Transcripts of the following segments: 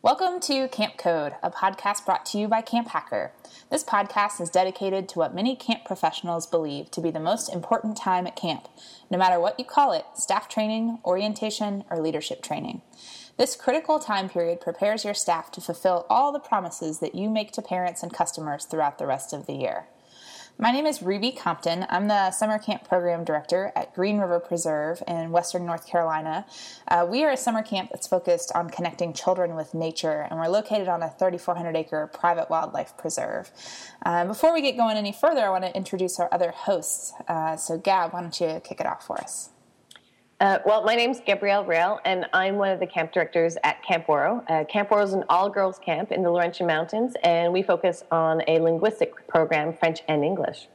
Welcome to Camp Code, a podcast brought to you by Camp Hacker. This podcast is dedicated to what many camp professionals believe to be the most important time at camp, no matter what you call it staff training, orientation, or leadership training. This critical time period prepares your staff to fulfill all the promises that you make to parents and customers throughout the rest of the year. My name is Ruby Compton. I'm the Summer Camp Program Director at Green River Preserve in Western North Carolina. Uh, we are a summer camp that's focused on connecting children with nature, and we're located on a 3,400 acre private wildlife preserve. Uh, before we get going any further, I want to introduce our other hosts. Uh, so, Gab, why don't you kick it off for us? Uh, well, my name's Gabrielle Rail, and I'm one of the camp directors at Camp Ouareau. Uh, camp Ouareau is an all-girls camp in the Laurentian Mountains, and we focus on a linguistic program, French and English.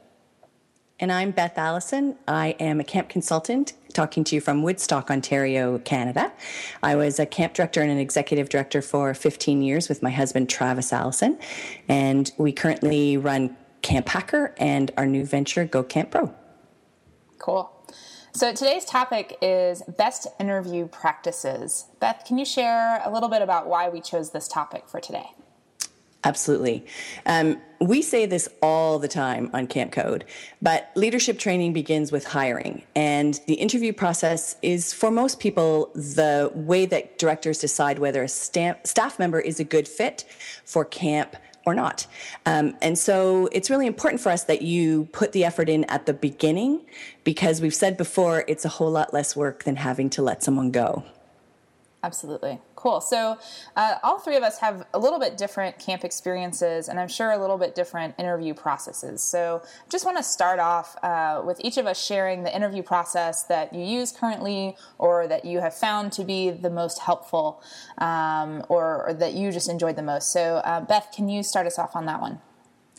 And I'm Beth Allison. I am a camp consultant talking to you from Woodstock, Ontario, Canada. I was a camp director and an executive director for 15 years with my husband, Travis Allison. And we currently run Camp Hacker and our new venture, Go Camp Pro. Cool. So today's topic is best interview practices. Beth, can you share a little bit about why we chose this topic for today? Absolutely. Um, we say this all the time on Camp Code, but leadership training begins with hiring. And the interview process is, for most people, the way that directors decide whether a staff member is a good fit for camp or not. Um, and so it's really important for us that you put the effort in at the beginning because we've said before it's a whole lot less work than having to let someone go. Absolutely. Cool. So, uh, all three of us have a little bit different camp experiences, and I'm sure a little bit different interview processes. So, I just want to start off uh, with each of us sharing the interview process that you use currently or that you have found to be the most helpful um, or, or, that you just enjoyed the most. So, uh, Beth, can you start us off on that one?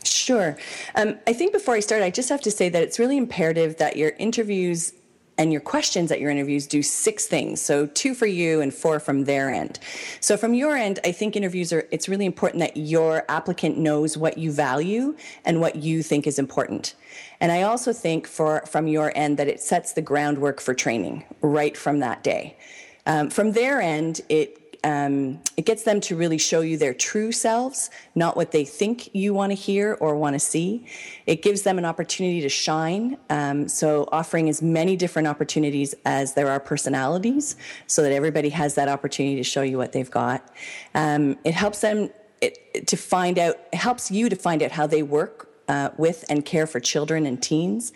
Sure. Um, I think before I start, I just have to say that it's really imperative that your interviews and your questions at your interviews do six things. So two for you and four from their end. So from your end, I think interviews are, it's really important that your applicant knows what you value and what you think is important. And I also think for, from your end that it sets the groundwork for training right from that day. Um, from their end, it um, it gets them to really show you their true selves, not what they think you want to hear or want to see. It gives them an opportunity to shine. Um, so, offering as many different opportunities as there are personalities, so that everybody has that opportunity to show you what they've got. Um, it helps them it, to find out, it helps you to find out how they work uh, with and care for children and teens.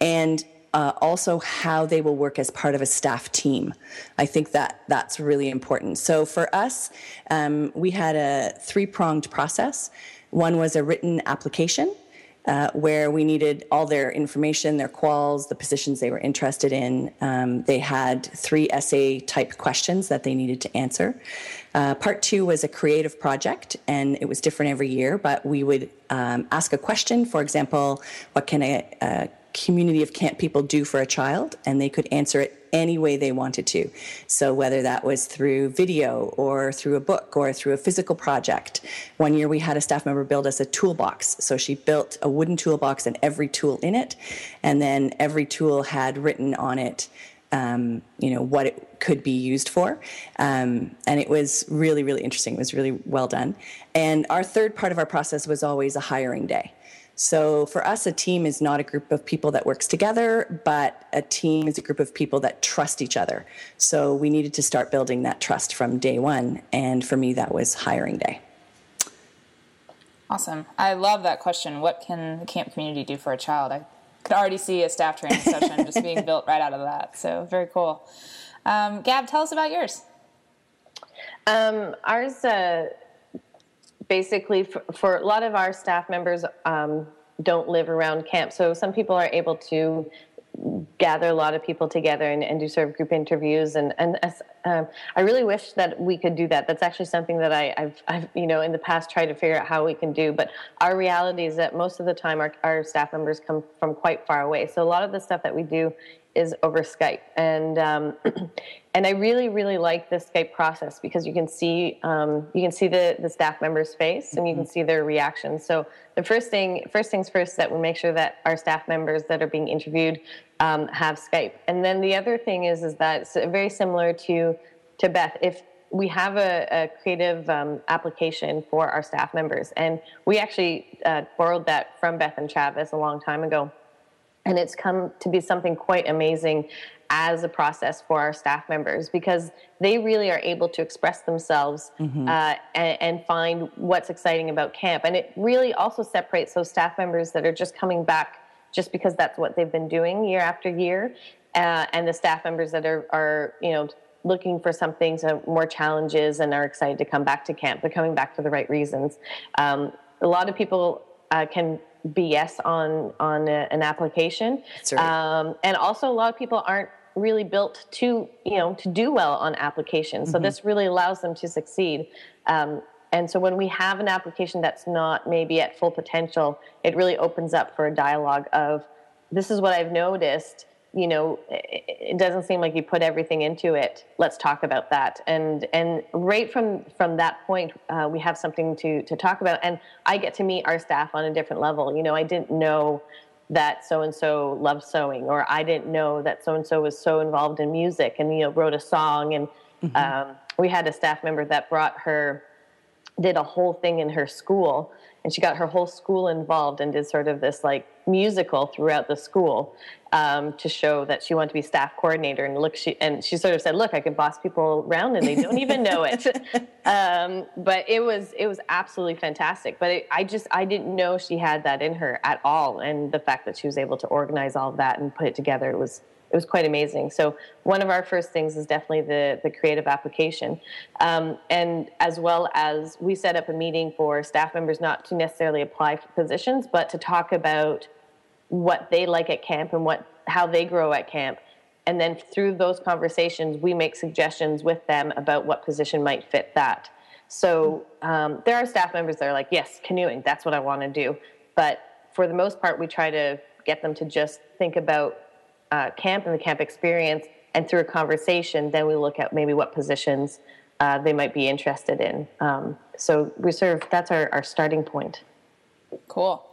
And uh, also how they will work as part of a staff team. I think that that's really important. So for us, um, we had a three pronged process. One was a written application. Uh, where we needed all their information, their quals, the positions they were interested in. Um, they had three essay type questions that they needed to answer. Uh, part two was a creative project, and it was different every year, but we would um, ask a question. For example, what can a, a community of camp people do for a child, and they could answer it any way they wanted to. So, whether that was through video or through a book or through a physical project. One year we had a staff member build us a toolbox. So, she built a wooden toolbox and every tool in it, and then every tool had written on it. Um, you know what it could be used for, um, and it was really, really interesting. It was really well done. And our third part of our process was always a hiring day. So for us, a team is not a group of people that works together, but a team is a group of people that trust each other. So we needed to start building that trust from day one. And for me, that was hiring day. Awesome. I love that question. What can the camp community do for a child? I could already see a staff training session just being built right out of that. So very cool. Um, Gab, tell us about yours. Um, ours, uh, basically for, for, a lot of our staff members um, don't live around camp so some people are able to gather a lot of people together and, and do sort of group interviews and and um, I really wish that we could do that. That's actually something that I, have I've you know in the past tried to figure out how we can do. But our reality is that most of the time our, our staff members come from quite far away. So a lot of the stuff that we do is over Skype, and um, and I really really like the Skype process because you can see um, you can see the the staff member's face and you can mm-hmm. see their reactions. So the first thing first things first that we make sure that our staff members that are being interviewed um, have Skype, and then the other thing is is that it's very similar to to Beth if we have a, a creative um, application for our staff members, and we actually uh, borrowed that from Beth and Travis a long time ago and it's come to be something quite amazing as a process for our staff members because they really are able to express themselves mm-hmm. uh, and, and, find what's exciting about camp. And it really also separates those staff members that are just coming back just because that's what they've been doing year after year, uh, and the staff members that are, are you know looking for something so more challenges and are excited to come back to camp. They're coming back for the right reasons. Um, a lot of people uh, can BS on on a, an application. Right. Um, and also, a lot of people aren't really built to you know to do well on applications. So mm-hmm. this really allows them to succeed. Um, and so when we have an application that's not maybe at full potential, it really opens up for a dialogue of this is what I've noticed you know it doesn't seem like you put everything into it. Let's talk about that. And and right from from that point uh, we have something to to talk about. And i get to meet our staff on a different level. You know i didn't know that so and so loved sewing or i didn't know that so and so was so involved in music and you know wrote a song. And mm-hmm. um, we had a staff member that brought her did a whole thing in her school and she got her whole school involved and did sort of this like musical throughout the school um, to show that she wanted to be staff coordinator. And look, she and she sort of said, "Look, I can boss people around, and they don't even know it." um, but it was it was absolutely fantastic. But it, I just I didn't know she had that in her at all, and the fact that she was able to organize all of that and put it together it was it was quite amazing. So one of our first things is definitely the the creative application, um, and as well as we set up a meeting for staff members not to necessarily apply for positions, but to talk about what they like at camp and what how they grow at camp. And then through those conversations we make suggestions with them about what position might fit that. So um, there are staff members that are like yes canoeing that's what i want to do. But for the most part we try to get them to just think about uh, camp and the camp experience. And through a conversation then we look at maybe what positions uh, they might be interested in. Um, so we sort of that's our, our starting point. Cool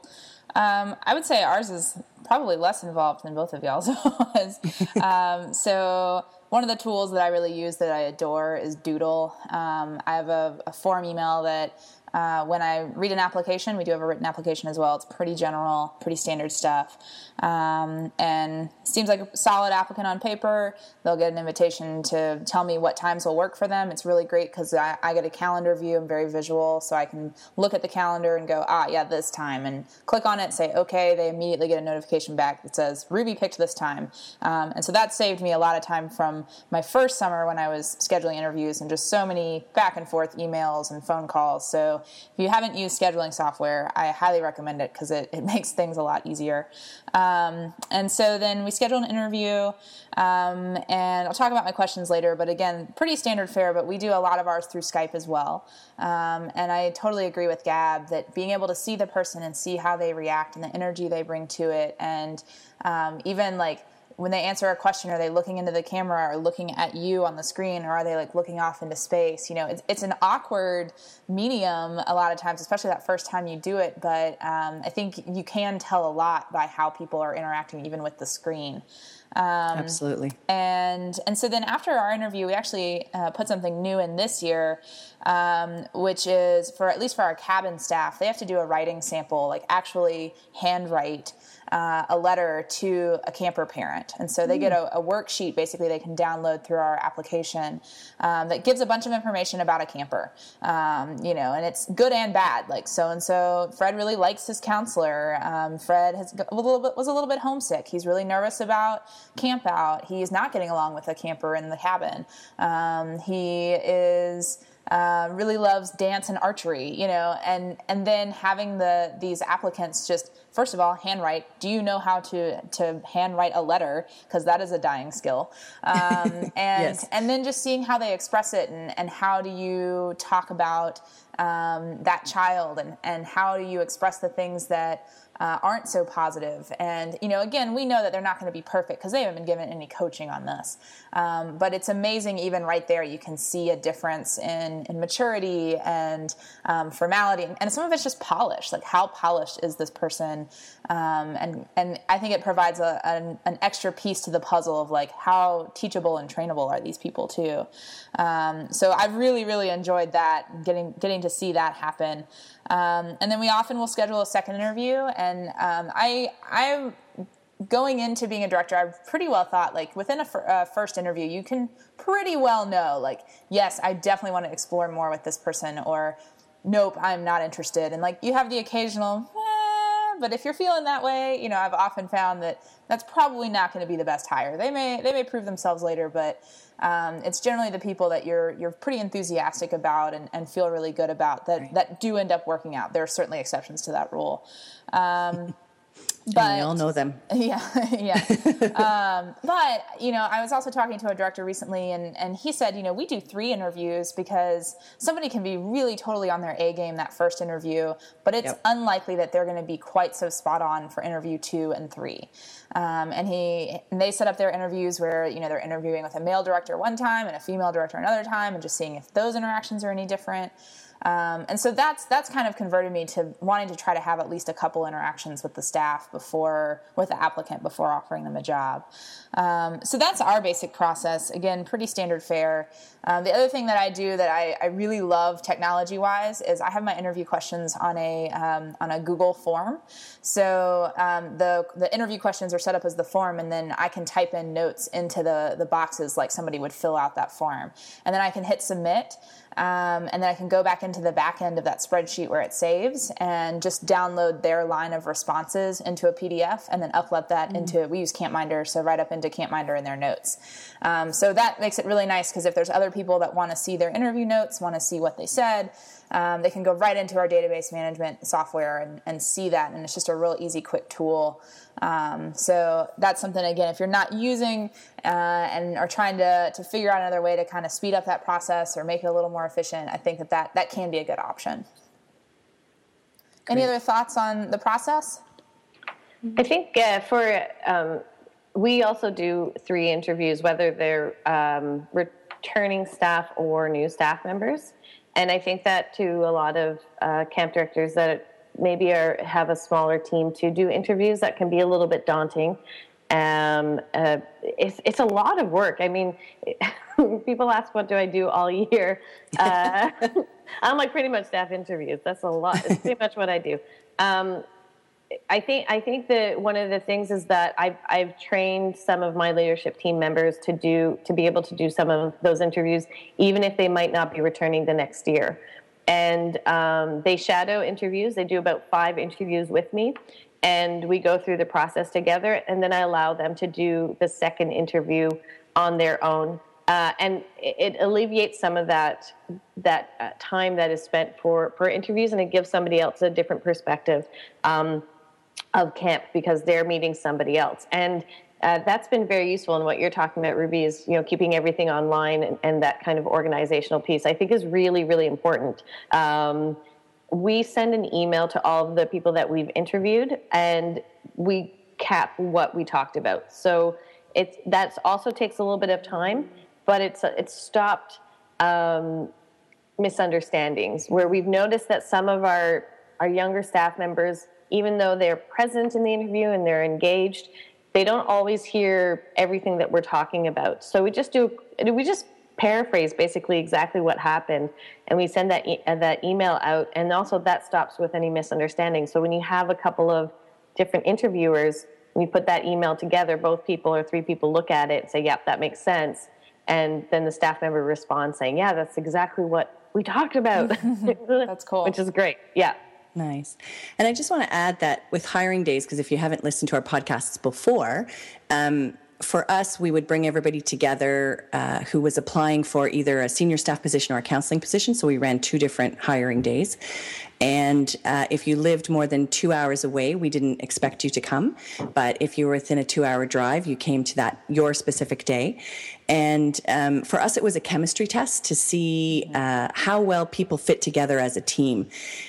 um, I would say ours is probably less involved than both of y'all's was. um, so one of the tools that I really use that I adore is Doodle. Um, I have a, a, form email that uh, when I read an application, we do have a written application as well. It's pretty general, pretty standard stuff. Um, and seems like a solid applicant on paper. They'll get an invitation to tell me what times will work for them. It's really great because I, I, get a calendar view. I'm very visual, so I can look at the calendar and go, ah, yeah, this time, and click on it, say, okay. They immediately get a notification back that says Ruby picked this time, um, and so that saved me a lot of time from my first summer when I was scheduling interviews and just so many back and forth emails and phone calls. So if you haven't used scheduling software, I highly recommend it because it, it makes things a lot easier. Um, and so then we schedule an interview, um, and I'll talk about my questions later. But again, pretty standard fare, but we do a lot of ours through Skype as well. Um, and I totally agree with Gab that being able to see the person and see how they react and the energy they bring to it, and um, even like when they answer a question, are they looking into the camera or looking at you on the screen or are they like looking off into space? You know, it's, it's an awkward medium a lot of times, especially that first time you do it. But um, I think you can tell a lot by how people are interacting, even with the screen. Um, Absolutely. And and so then after our interview, we actually uh, put something new in this year, um, which is for at least for our cabin staff, they have to do a writing sample, like actually handwrite uh, a letter to a camper parent. And so they mm. get hmm. a, a, worksheet basically they can download through our application um, that gives a bunch of information about a camper, um, you know, and it's good and bad. Like so and so, Fred really likes his counselor. Um, Fred has a little bit, was a little bit homesick. He's really nervous about camp out. He's not getting along with a camper in the cabin. Um, he is uh, really loves dance and archery, you know, and and then having the these applicants just first of all handwrite. Do you know how to to handwrite a letter? Because that is a dying skill. Um, and yes. and then just seeing how they express it and and how do you talk about um, that child and and how do you express the things that uh, aren't so positive. And, you know, again, we know that they're not going to be perfect because they haven't been given any coaching on this. Um, but it's amazing, even right there, you can see a difference in, in maturity and um, formality. And, some of it's just polish. Like, how polished is this person? Um, and, and I think it provides a, an, an, extra piece to the puzzle of like how teachable and trainable are these people, too. Um, so I've really, really enjoyed that, getting, getting to see that happen. Um, and then we often will schedule a second interview. And um, I, I'm going into being a director. I've pretty well thought like within a f- uh, first interview, you can pretty well know like, yes, I definitely want to explore more with this person, or nope, I'm not interested. And like you have the occasional. But if you're feeling that way, you know, I've often found that that's probably not going to be the best hire. They may they may prove themselves later, but um, it's generally the people that you're you're pretty enthusiastic about and, and feel really good about that right. that do end up working out. There are certainly exceptions to that rule. Um, but we all know them. Yeah, yeah. um, but you know, I was also talking to a director recently, and and he said, you know, we do three interviews because somebody can be really totally on their A game that first interview, but it's yep. unlikely that they're going to be quite so spot on for interview two and three. Um, and he and they set up their interviews where you know they're interviewing with a male director one time and a female director another time, and just seeing if those interactions are any different. Um, and so that's that's kind of converted me to wanting to try to have at least a couple interactions with the staff before with the applicant before offering them a job. Um, so that's our basic process. Again, pretty standard fare. Um, the other thing that I do that I, I really love technology wise is I have my interview questions on a um, on a Google form. So um, the the interview questions are set up as the form, and then I can type in notes into the the boxes like somebody would fill out that form, and then I can hit submit. Um, and then I can go back into the back end of that spreadsheet where it saves and just download their line of responses into a PDF and then upload that mm-hmm. into, we use CampMinder, so right up into CampMinder in their notes. Um, so that makes it really nice because if there's other people that want to see their interview notes, want to see what they said, um, they can go right into our database management software and, and, see that. And it's just a real easy, quick tool. Um, so that's something, again, if you're not using uh, and are trying to, to figure out another way to kind of speed up that process or make it a little more efficient, I think that that, that can be a good option. Great. Any other thoughts on the process? I think uh, for um, we also do three interviews, whether they're um, returning staff or new staff members. And I think that to a lot of uh, camp directors that maybe are have a smaller team to do interviews that can be a little bit daunting. Um, uh, it's, it's a lot of work. I mean, people ask, what do I do all year? Uh, I'm like pretty much staff interviews. That's a lot. It's pretty much what I do. Um, I think I think that one of the things is that I've I've trained some of my leadership team members to do to be able to do some of those interviews, even if they might not be returning the next year. And um, they shadow interviews. They do about five interviews with me, and we go through the process together. And then I allow them to do the second interview on their own uh, and it, alleviates some of that that uh, time that is spent for for interviews, and it gives somebody else a different perspective. Um, of camp because they're meeting somebody else. And uh, that's been very useful. And what you're talking about, Ruby, is you know keeping everything online and, and that kind of organizational piece. I think is really really important. Um, we send an email to all of the people that we've interviewed, and we cap what we talked about. So it's that also takes a little bit of time, but it's it's stopped um, misunderstandings where we've noticed that some of our our younger staff members even though they're present in the interview and they're engaged, they don't always hear everything that we're talking about. So we just do we just paraphrase basically exactly what happened and we send that e- uh, that email out and also that stops with any misunderstanding. So when you have a couple of different interviewers and you put that email together, both people or three people look at it and say, "Yep, that makes sense." And then the staff member responds saying, "Yeah, that's exactly what we talked about." that's cool. Which is great. Yeah. Nice. And I just want to add that with hiring days, because if you haven't listened to our podcasts before, um, for us, we would bring everybody together uh, who was applying for either a senior staff position or a counseling position. So we ran two different hiring days. And uh, if you lived more than two hours away, we didn't expect you to come. But if you were within a two hour drive, you came to that your specific day. And um, for us, it was a chemistry test to see uh, how well people fit together as a team.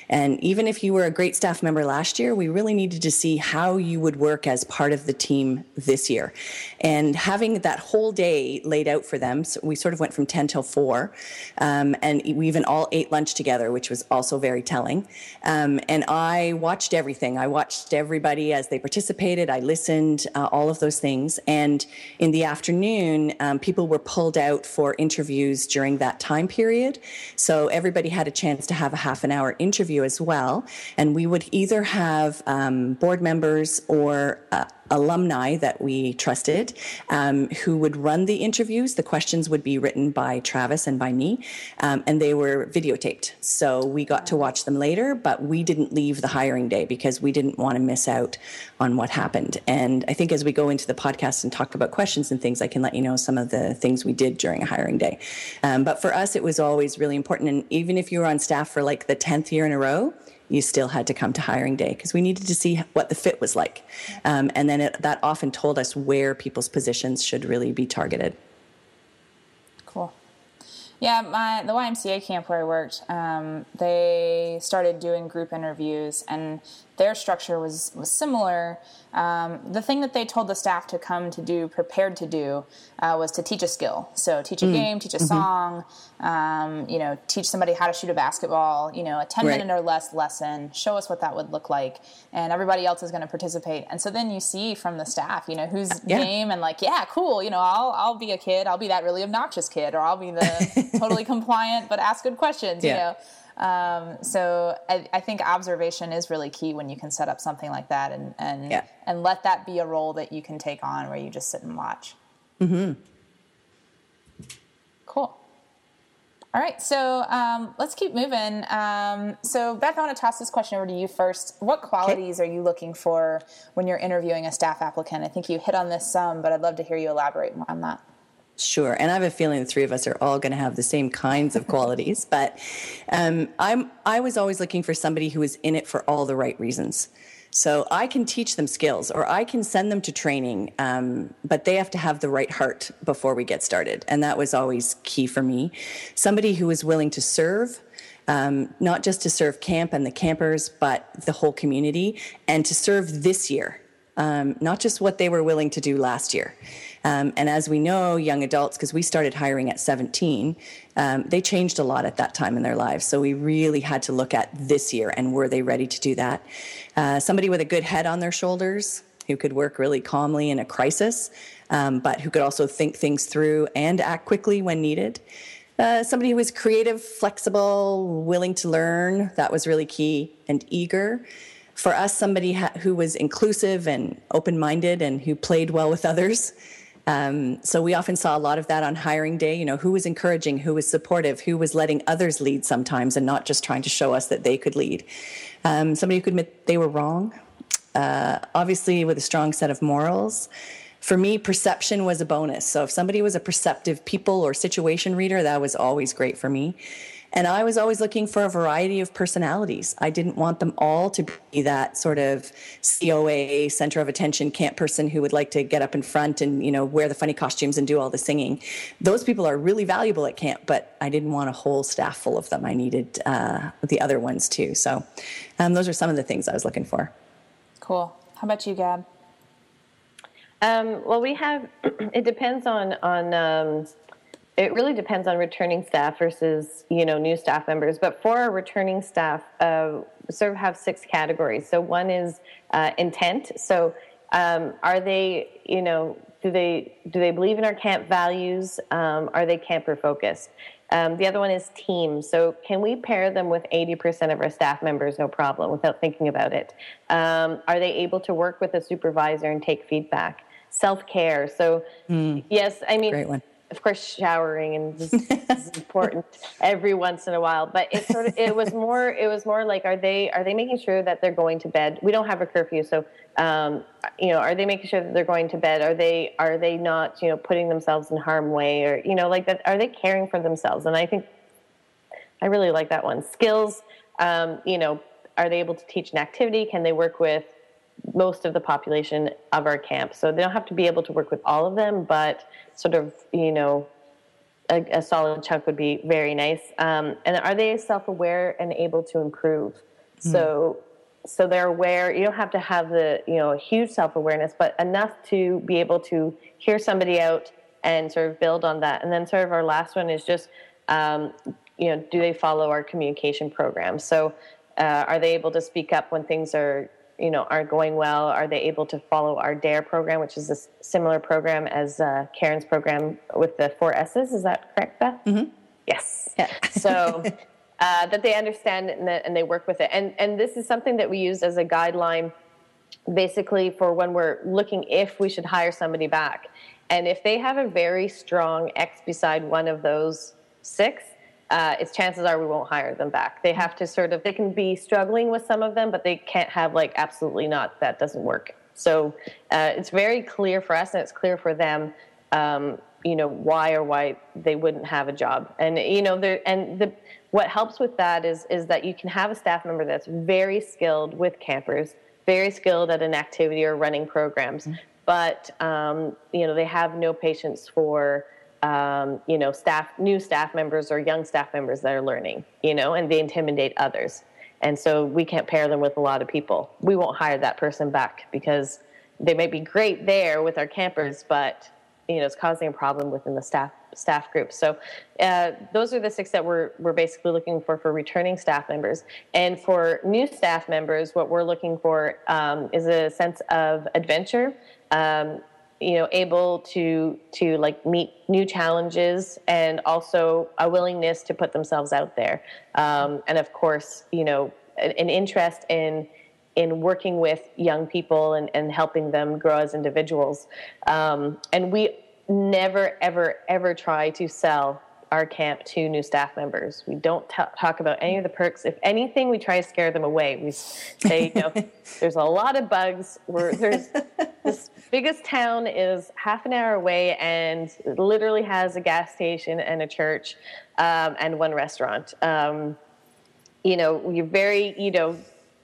And even if you were a great staff member last year, we really needed to see how you would work as part of the team this year. And having that whole day laid out for them, so we sort of went from 10 till 4. Um, and we even all ate lunch together, which was also very telling. Um, and I watched everything. I watched everybody as they participated. I listened, uh, all of those things. And in the afternoon, um, people were pulled out for interviews during that time period. So everybody had a chance to have a half an hour interview as well. And we would either have um, board members or uh, alumni that we trusted um, who would run the interviews. The questions would be written by Travis and by me, um, and they were videotaped. So we got to watch them later, but we didn't leave the hiring day because we didn't want to miss out on what happened. And I think as we go into the podcast and talk about questions and things, I can let you know some of the things we did during a hiring day. Um, but for us, it was always really important. And even if you were on staff for like the 10th year in a row, you still had to come to hiring day because we needed to see what the fit was like. Um, and then it, that often told us where people's positions should really be targeted. Cool. Yeah, my the YMCA camp where I worked, um, they started doing group interviews, and their structure was was similar. Um, the thing that they told the staff to come to do, prepared to do, uh, was to teach a skill. So teach a mm. game, teach a mm-hmm. song, um, you know, teach somebody how to shoot a basketball. You know, a ten right. minute or less lesson. Show us what that would look like, and everybody else is going to participate. And so then you see from the staff, you know, who's yeah. game and like, yeah, cool. You know, I'll I'll be a kid. I'll be that really obnoxious kid, or I'll be the totally compliant but ask good questions. Yeah. You know. Um, so I, I, think observation is really key when you can set up something like that and and yeah. and let that be a role that you can take on where you just sit and watch. Mm-hmm. Cool. All right, so um, let's keep moving. Um, so, Beth, I want to toss this question over to you first. What qualities okay. are you looking for when you're interviewing a staff applicant? I think you hit on this some, but I'd love to hear you elaborate more on that. Sure, and I have a feeling the three of us are all going to have the same kinds of qualities. But um, I'm I was always looking for somebody who was in it for all the right reasons. So I can teach them skills, or I can send them to training, um, but they have to have the right heart before we get started, and that was always key for me. Somebody who is willing to serve. Um, not just to serve camp and the campers, but the whole community, and to serve this year, um, not just what they were willing to do last year. Um, and as we know, young adults, because we started hiring at 17, um, they changed a lot at that time in their lives. So we really had to look at this year and were they ready to do that? Uh, somebody with a good head on their shoulders who could work really calmly in a crisis, um, but who could also think things through and act quickly when needed. Uh, somebody who was creative, flexible, willing to learn, that was really key, and eager for us, somebody ha- who was inclusive and open minded and who played well with others. Um, so we often saw a lot of that on hiring day. You know, who was encouraging, who was supportive, who was letting others lead sometimes, and not just trying to show us that they could lead. Um, somebody who could admit they were wrong. Uh, obviously, with a strong set of morals. For me, perception was a bonus. So if somebody was a perceptive people or situation reader, that was always great for me. And I was always looking for a variety of personalities. I didn't want them all to be that sort of COA center of attention camp person who would like to get up in front and, you know, wear the funny costumes and do all the singing. Those people are really valuable at camp, but I didn't want a whole staff full of them. I needed uh, the other ones too. So um, those are some of the things I was looking for. Cool. How about you, Gab? Um, well, we have. It depends on on um, it really depends on returning staff versus you know new staff members. But for our returning staff, uh, sort of have six categories. So one is uh, intent. So um, are they you know do they do they believe in our camp values? Um, are they camper focused? Um, the other one is team. So can we pair them with 80% of our staff members, no problem, without thinking about it? Um, are they able to work with a supervisor and take feedback? Self care. So mm, yes, I mean of course, showering and is important every once in a while. But it sort of it was more it was more like are they are they making sure that they're going to bed? We don't have a curfew, so um, you know, are they making sure that they're going to bed? Are they are they not you know putting themselves in harm way or you know like that? Are they caring for themselves? And I think I really like that one. Skills, um, you know, are they able to teach an activity? Can they work with most of the population of our camp. So they don't have to be able to work with all of them, but sort of, you know, a, a solid chunk would be very nice. Um, and are they self-aware and able to improve? Mm. So, so they're aware. You don't have to have the, you know, huge self-awareness, but enough to be able to hear somebody out and sort of build on that. And then sort of our last one is just, um, you know, do they follow our communication program? So, uh, are they able to speak up when things are you know are going well? Are they able to follow our DARE program, which is a similar program as uh, Karen's program with the four S's? Is that correct, Beth? Mm-hmm. Yes. Yeah. so uh, that they understand and, that, and they work with it, and and this is something that we use as a guideline, basically for when we're looking if we should hire somebody back, and if they have a very strong X beside one of those six uh, it's chances are we won't hire them back. They have to sort of, they can be struggling with some of them, but they can't have like absolutely not, that doesn't work. So uh, it's very clear for us and it's clear for them, um, you know, why or why they wouldn't have a job. And, you know, there, and the, what helps with that is, is that you can have a staff member that's very skilled with campers, very skilled at an activity or running programs, mm-hmm. but, um, you know, they have no patience for, um, you know, staff, new staff members or young staff members that are learning, you know, and they intimidate others. And so we can't pair them with a lot of people. We won't hire that person back because they may be great there with our campers, but you know, it's causing a problem within the staff staff group. So uh, those are the six that we're we're basically looking for for returning staff members. And for new staff members, what we're looking for um, is a sense of adventure. Um, you know able to to like meet new challenges and also a willingness to put themselves out there. Um, and of course you know an, an, interest in in working with young people and, and helping them grow as individuals. Um, and we never ever ever try to sell our camp to new staff members. We don't t- talk about any of the perks. If anything, we try to scare them away. We say, you know, there's a lot of bugs. We're, there's this biggest town is half an hour away and literally has a gas station and a church um, and one restaurant. Um, you know, you're very, you know,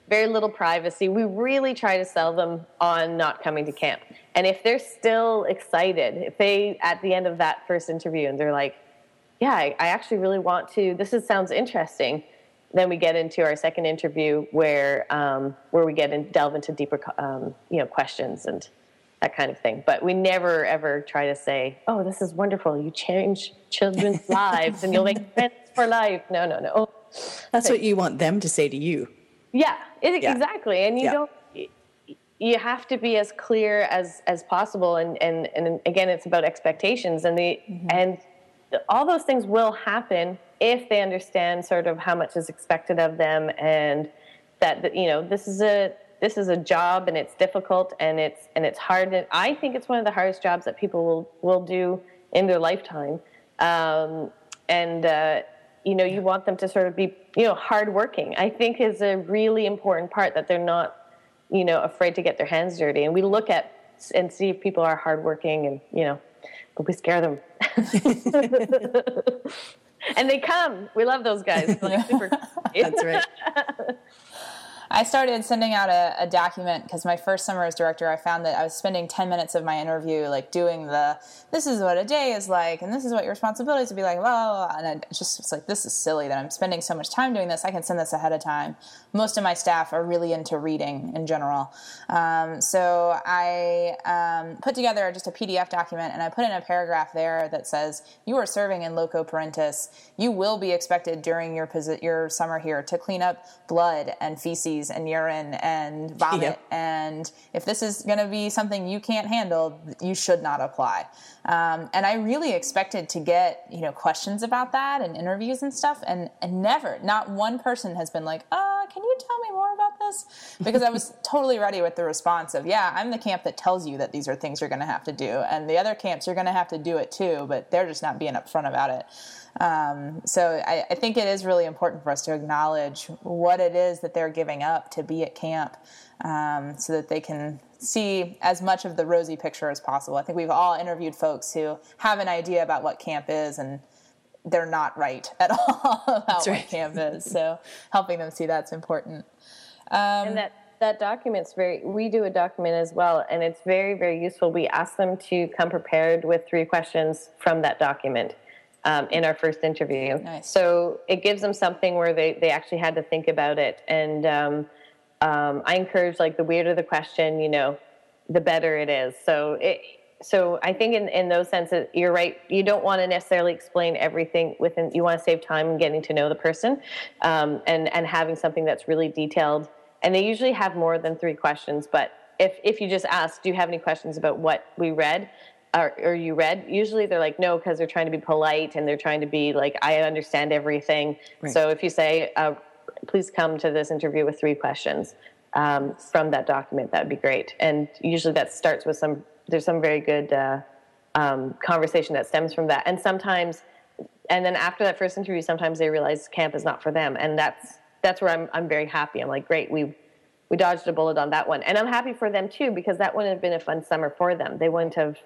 very little privacy. We really try to sell them on not coming to camp. And if they're still excited, if they at the end of that first interview and they're like, yeah, I, I actually really want to. This is, sounds interesting. Then we get into our second interview where um, where we get and delve into deeper um, you know questions and that kind of thing. But we never ever try to say, "Oh, this is wonderful! You change children's lives and you'll make friends for life." No, no, no. That's what you want them to say to you. Yeah, it, yeah. exactly. And you yeah. don't. You have to be as clear as as possible, and and and again, it's about expectations and the mm-hmm. and all those things will happen if they understand sort of how much is expected of them and that you know this is a this is a job and it's difficult and it's and it's hard. And I think it's one of the hardest jobs that people will will do in their lifetime. Um, and uh, you know you want them to sort of be you know hardworking. I think is a really important part that they're not you know afraid to get their hands dirty. And we look at and see if people are hardworking and you know we scare them. and they come. We love those guys. Like That's right. I started sending out a, a document because my first summer as director, I found that I was spending 10 minutes of my interview like doing the, this is what a day is like, and this is what your responsibilities would be like, blah, blah, blah. And it's just it's like, this is silly that I'm spending so much time doing this. I can send this ahead of time. Most of my staff are really into reading in general. Um, so I um, put together just a PDF document and I put in a paragraph there that says, you are serving in loco parentis. You will be expected during your, your summer here to clean up blood and feces and urine and vomit. Yep. And if this is going to be something you can't handle, you should not apply. Um, and I really expected to get you know questions about that and interviews and stuff, and, and never, not one person has been like, "Oh, can you tell me more about this? Because I was totally ready with the response of, yeah, I'm the camp that tells you that these are things you're going to have to do. And the other camps, you're going to have to do it too, but they're just not being upfront about it. Um, so I, I, think it is really important for us to acknowledge what it is that they're giving up to be at camp um, so that they can see as much of the rosy picture as possible. I think we've all interviewed folks who have an idea about what camp is and they're not right at all about right. what camp is. So helping them see that's important. Um, and that that document's very. We do a document as well, and it's very very useful. We ask them to come prepared with three questions from that document. Um, in our first interview, nice. so it gives them something where they, they actually had to think about it, and um, um, I encourage like the weirder the question, you know, the better it is. So it, so I think in, in those senses, you're right. You don't want to necessarily explain everything within. You want to save time getting to know the person, um, and and having something that's really detailed. And they usually have more than three questions. But if if you just ask, do you have any questions about what we read? Or, or you read usually they're like no because they're trying to be polite and they're trying to be like i understand everything right. so if you say uh, please come to this interview with three questions um, from that document. That would be great. And usually that starts with some, there's some very good uh, um, conversation that stems from that. And sometimes, and then after that first interview, sometimes they realize camp is not for them. And that's, that's where I'm, I'm very happy. I'm like, great, we, we dodged a bullet on that one. And I'm happy for them too, because that wouldn't have been a fun summer for them. They wouldn't have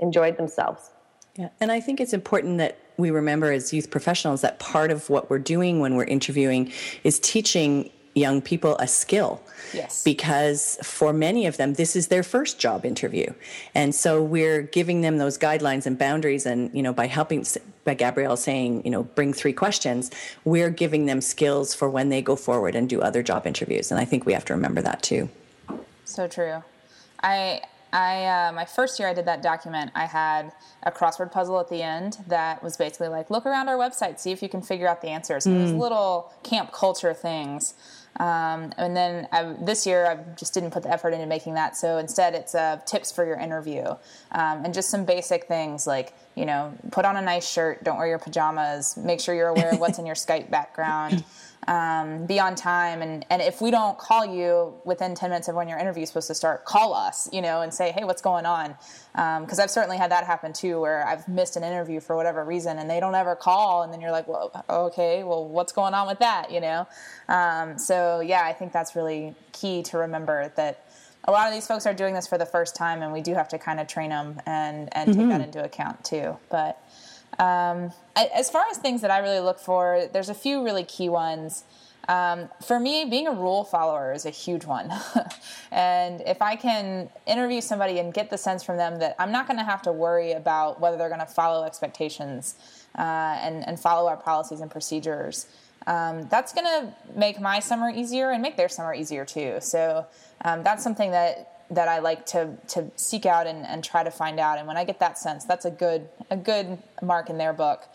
enjoyed themselves. Yeah, and I think it's important that we remember as youth professionals that part of what we're doing when we're interviewing is teaching young people a skill. Yes. Because for many of them, this is their first job interview. And so we're giving them those guidelines and boundaries. And, you know, by helping, by Gabrielle saying, you know, bring three questions, we're giving them skills for when they go forward and do other job interviews. And I think we have to remember that too. So true. I, I uh, my first year I did that document. I had a crossword puzzle at the end that was basically like look around our website, see if you can figure out the answers. Mm. It was little camp culture things. Um, and then I, this year I just didn't put the effort into making that. So instead, it's uh, tips for your interview um, and just some basic things like you know put on a nice shirt, don't wear your pajamas, make sure you're aware of what's in your Skype background um, be on time. And, and if we don't call you within 10 minutes of when your interview is supposed to start, call us, you know, and say, hey, what's going on? Because um, I've certainly had that happen too, where I've missed an interview for whatever reason and they don't ever call. And then you're like, well, okay, well, what's going on with that, you know? Um, so, yeah, I think that's really key to remember that a lot of these folks are doing this for the first time and we do have to kind of train them and, and mm-hmm. take that into account too. But um, as far as things that I really look for, there's a few really key ones. Um, for me, being a rule follower is a huge one. and if I can interview somebody and get the sense from them that I'm not going to have to worry about whether they're going to follow expectations uh, and, and follow our policies and procedures, um, that's going to make my summer easier and make their summer easier too. So um, that's something that that I like to to seek out and, and try to find out. And when I get that sense, that's a good a good mark in their book.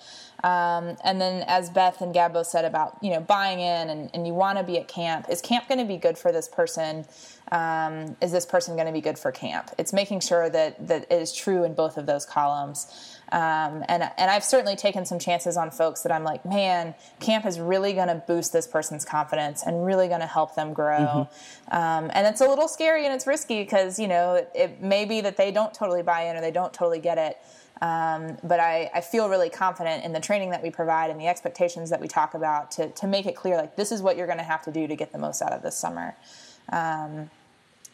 Um, and then, as Beth and Gabbo said about you know buying in and, and you want to be at camp, is camp going to be good for this person? Um, is this person going to be good for camp? It's making sure that that it is true in both of those columns. Um, and and I've certainly taken some chances on folks that I'm like, man, camp is really going to boost this person's confidence and really going to help them grow. Mm-hmm. Um, and it's a little scary and it's risky because you know it, it, may be that they don't totally buy in or they don't totally get it. Um, but I, I, feel really confident in the training that we provide and the expectations that we talk about to, to make it clear like this is what you're going to have to do to get the most out of this summer. Um,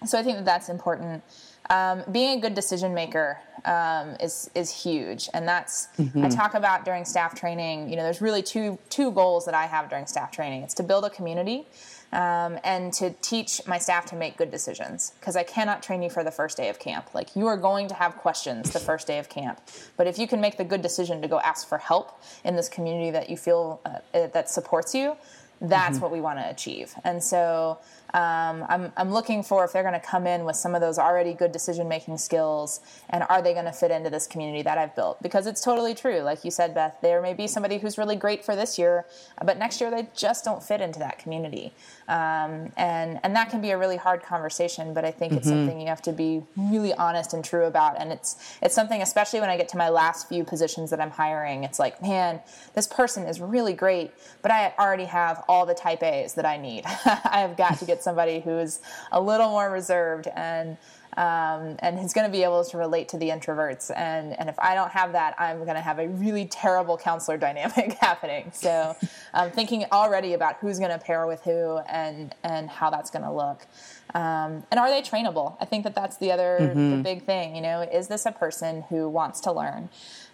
so I think that that's important. Um, being a good decision maker um, is is huge, and that's mm-hmm. I talk about during staff training. You know, there's really two two goals that I have during staff training. It's to build a community. Um, and to teach my staff to make good decisions because I cannot train you for the first day of camp. Like you are going to have questions the first day of camp, but if you can make the good decision to go ask for help in this community that you feel uh, that supports you, that's mm-hmm. what we want to achieve. And so um, I'm, I'm looking for if they're going to come in with some of those already good decision making skills and are they going to fit into this community that I've built? Because it's totally true. Like you said, Beth, there may be somebody who's really great for this year, but next year they just don't fit into that community. Um, and, and that can be a really hard conversation, but I think it's mm-hmm. something you have to be really honest and true about. And it's, it's something, especially when I get to my last few positions that I'm hiring, it's like, man, this person is really great, but I already have all the type A's that I need. I have got to get somebody who's a little more reserved and um, and who's going to be able to relate to the introverts. And, and if I don't have that, I'm going to have a really terrible counselor dynamic happening. So I'm um, thinking already about who's going to pair with who and, and how that's going to look. Um, and are they trainable? I think that that's the other mm-hmm. the big thing. You know, is this a person who wants to learn?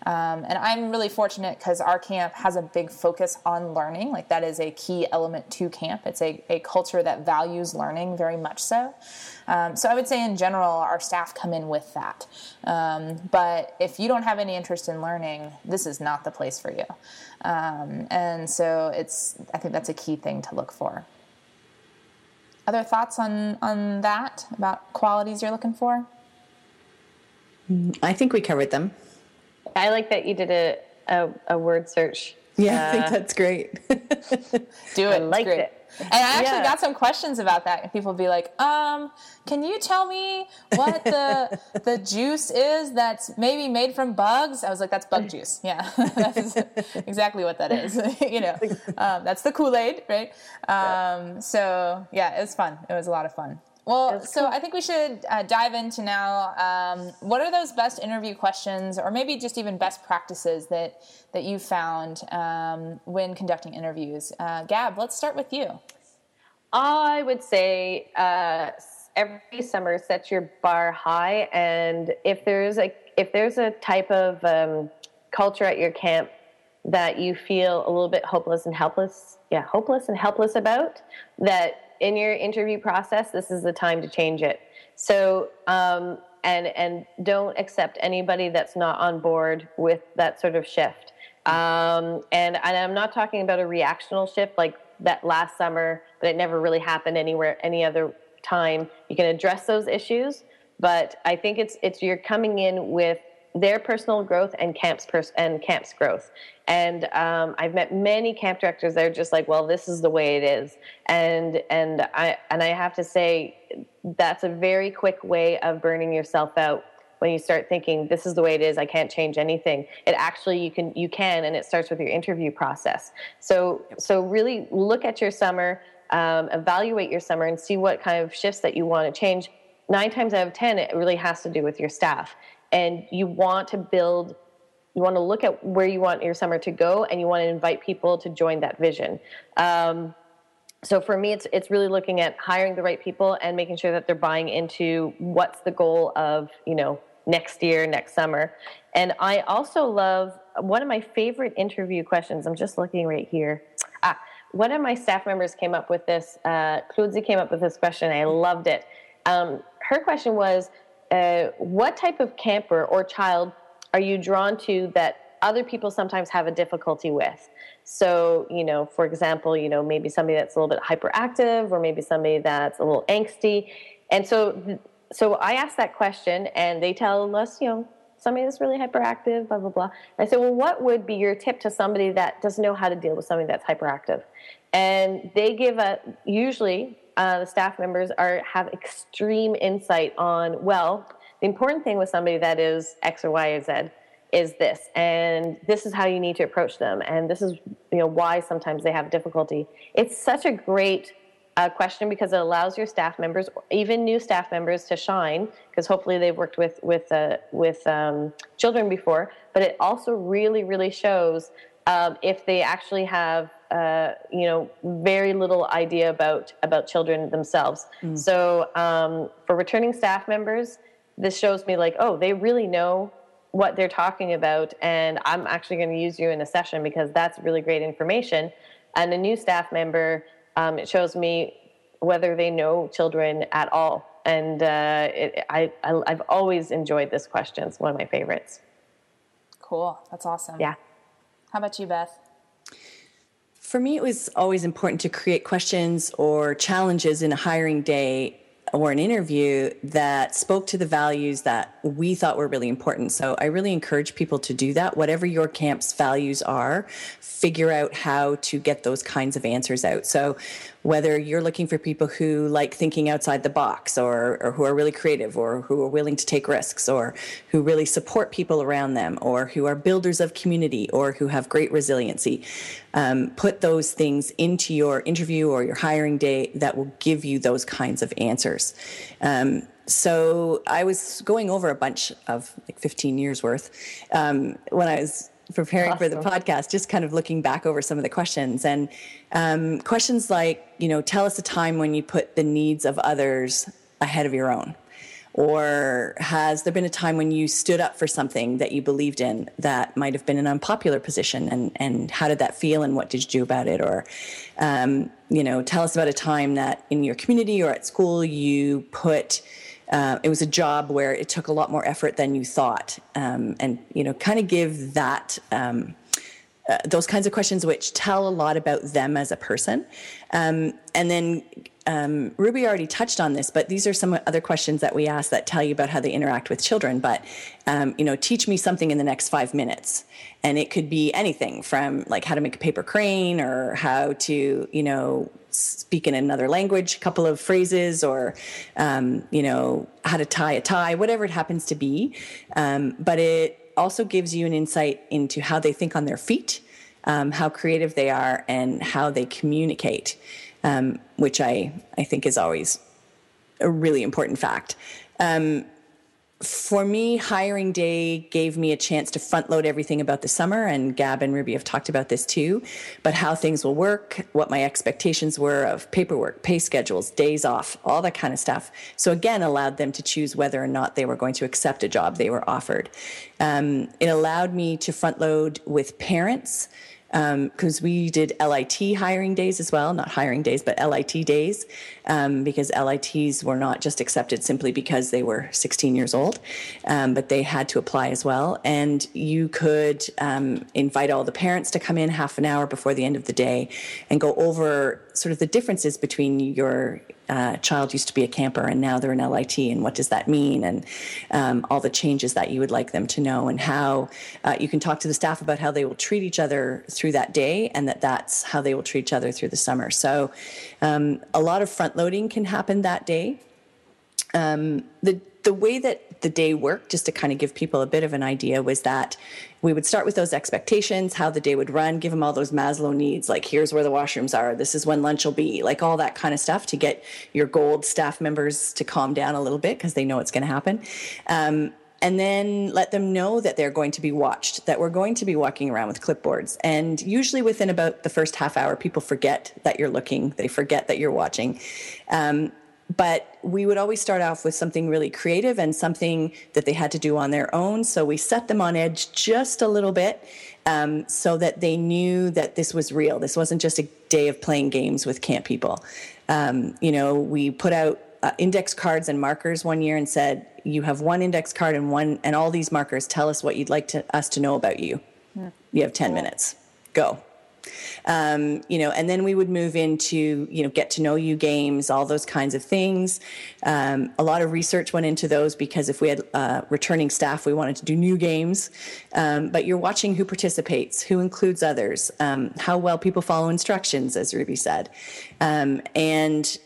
Um, and I'm really fortunate because our camp has a big focus on learning. Like that is a key element to camp. It's a, a culture that values learning very much so. Um, so I would say in general, our staff come in with that. Um, but if you don't have any interest in learning, this is not the place for you. Um, and so it's I think that's a key thing to look for. Other thoughts on on that about qualities you're looking for? I think we covered them. I like that you did a, a, a word search. Yeah, uh, I think uh, that's great. do it. I liked it. And I actually yeah. got some questions about that. And people be like, um, can you tell me what the the juice is that's maybe made from bugs? I was like, that's bug juice. Yeah, that's exactly what that is. you know, um, that's the Kool Aid, right? Um, so yeah, it was fun. It was a lot of fun. Well, so. I think we should uh, dive into now. Um, what are those best interview questions, or maybe just even best practices that that you found um, when conducting interviews? Uh, Gab, let's start with you. I would say uh, every summer set your bar high, and if there's a if there's a type of um, culture at your camp that you feel a little bit hopeless and helpless, yeah, hopeless and helpless about that in your interview process, this is the time to change it. So, um, and and don't accept anybody that's not on board with that sort of shift. Um, and, and I'm not talking about a reactional shift like that last summer, but it never really happened anywhere any other time. You can address those issues, but I think it's it's you're coming in with their personal growth and camps pers- and camps growth. And um, I've met many camp directors that are just like, well, this is the way it is. And and I and I have to say that's a very quick way of burning yourself out when you start thinking this is the way it is i can't change anything it actually you can you can and it starts with your interview process so so really look at your summer um, evaluate your summer and see what kind of shifts that you want to change nine times out of ten it really has to do with your staff. And you want to build you want to look at where you want your summer to go and you want to invite people to join that vision. Um, so for me it's it's really looking at hiring the right people and making sure that they're buying into what's the goal of you know next year next summer. And i also love one of my favorite interview questions i'm just looking right here. Ah one of my staff members came up with this uh, came up with this question i loved it. Um, her question was uh, what type of camper or child are you drawn to that other people sometimes have a difficulty with? So, you know, for example, you know, maybe somebody that's a little bit hyperactive or maybe somebody that's a little angsty. And so, so I asked that question and they tell us, you know, somebody that's really hyperactive, blah, blah, blah. And I said, well, what would be your tip to somebody that doesn't know how to deal with somebody that's hyperactive? And they give a, usually uh, the staff members are have extreme insight on well the important thing with somebody that is x or y or z is this and this is how you need to approach them and this is you know why sometimes they have difficulty. It's such a great uh, question because it allows your staff members even new staff members to shine because hopefully they've worked with with uh, with um, children before but it also really really shows um, if they actually have uh, you know very little idea about about children themselves. Mm. So um, for returning staff members, this shows me like oh they really know what they're talking about, and I'm actually going to use you in a session because that's really great information. And a new staff member, um, it shows me whether they know children at all. And uh, it, I, I, I've always enjoyed this question. It's one of my favorites. Cool. That's awesome. Yeah. How about you, Beth? For me, it was always important to create questions or challenges in a hiring day or an interview that spoke to the values that we thought were really important. So I really encourage people to do that. Whatever your camp's values are, figure out how to get those kinds of answers out. So whether you're looking for people who like thinking outside the box or, or who are really creative or who are willing to take risks or who really support people around them or who are builders of community or who have great resiliency, um, put those things into your interview or your hiring day that will give you those kinds of answers. Um, so I was going over a bunch of like 15 years worth um, when I was preparing awesome. for the podcast, just kind of looking back over some of the questions and um, questions like, you know, tell us a time when you put the needs of others ahead of your own. Or has there been a time when you stood up for something that you believed in that might have been an unpopular position? And, and how did that feel and what did you do about it? Or, um, you know, tell us about a time that in your community or at school you put uh, it was a job where it took a lot more effort than you thought, um, and you know, kind of give that. Um, uh, those kinds of questions which tell a lot about them as a person. Um, and then um, Ruby already touched on this, but these are some other questions that we ask that tell you about how they interact with children. But, um, you know, teach me something in the next five minutes. And it could be anything from like how to make a paper crane or how to, you know, speak in another language, a couple of phrases, or um, you know how to tie a tie, whatever it happens to be. Um, but it also gives you an insight into how they think on their feet, um, how creative they are, and how they communicate, um, which I I think is always a really important fact. Um, for me, hiring day gave me a chance to front load everything about the summer, and Gab and Ruby have talked about this too. But how things will work, what my expectations were of paperwork, pay schedules, days off, all that kind of stuff. So again, allowed them to choose whether or not they were going to accept a job they were offered. Um, it allowed me to front load with parents because um, we did LIT hiring days as well, not hiring days, but LIT days, um, because LITs were not just accepted simply because they were 16 years old, um, but they had to apply as well. And you could um, invite all the parents to come in half an hour before the end of the day and go over sort of the differences between your uh, child used to be a camper and now they're an LIT, and what does that mean, and um, all the changes that you would like them to know, and how uh, you can talk to the staff about how they will treat each other through that day, and that that's how they will treat each other through the summer. So, um, a lot of front loading can happen that day. Um, the the way that the day worked, just to kind of give people a bit of an idea, was that we would start with those expectations, how the day would run, give them all those Maslow needs, like here's where the washrooms are, this is when lunch will be, like all that kind of stuff to get your gold staff members to calm down a little bit because they know it's going to happen. Um, and then let them know that they're going to be watched, that we're going to be walking around with clipboards. And usually within about the first half hour, people forget that you're looking, they forget that you're watching. Um, but we would always start off with something really creative and something that they had to do on their own. So we set them on edge just a little bit um, so that they knew that this was real. This wasn't just a day of playing games with camp people. Um, you know, we put out uh, index cards and markers one year and said, "You have one index card and one, and all these markers. Tell us what you'd like to, us to know about you. Mm. You have ten minutes. Go." Um, you know, and then we would move into, you know, get to know you games, all those kinds of things. Um, a lot of research went into those because if we had uh, returning staff, we wanted to do new games. Um, but you're watching who participates, who includes others, um, how well people follow instructions, as Ruby said. Um, and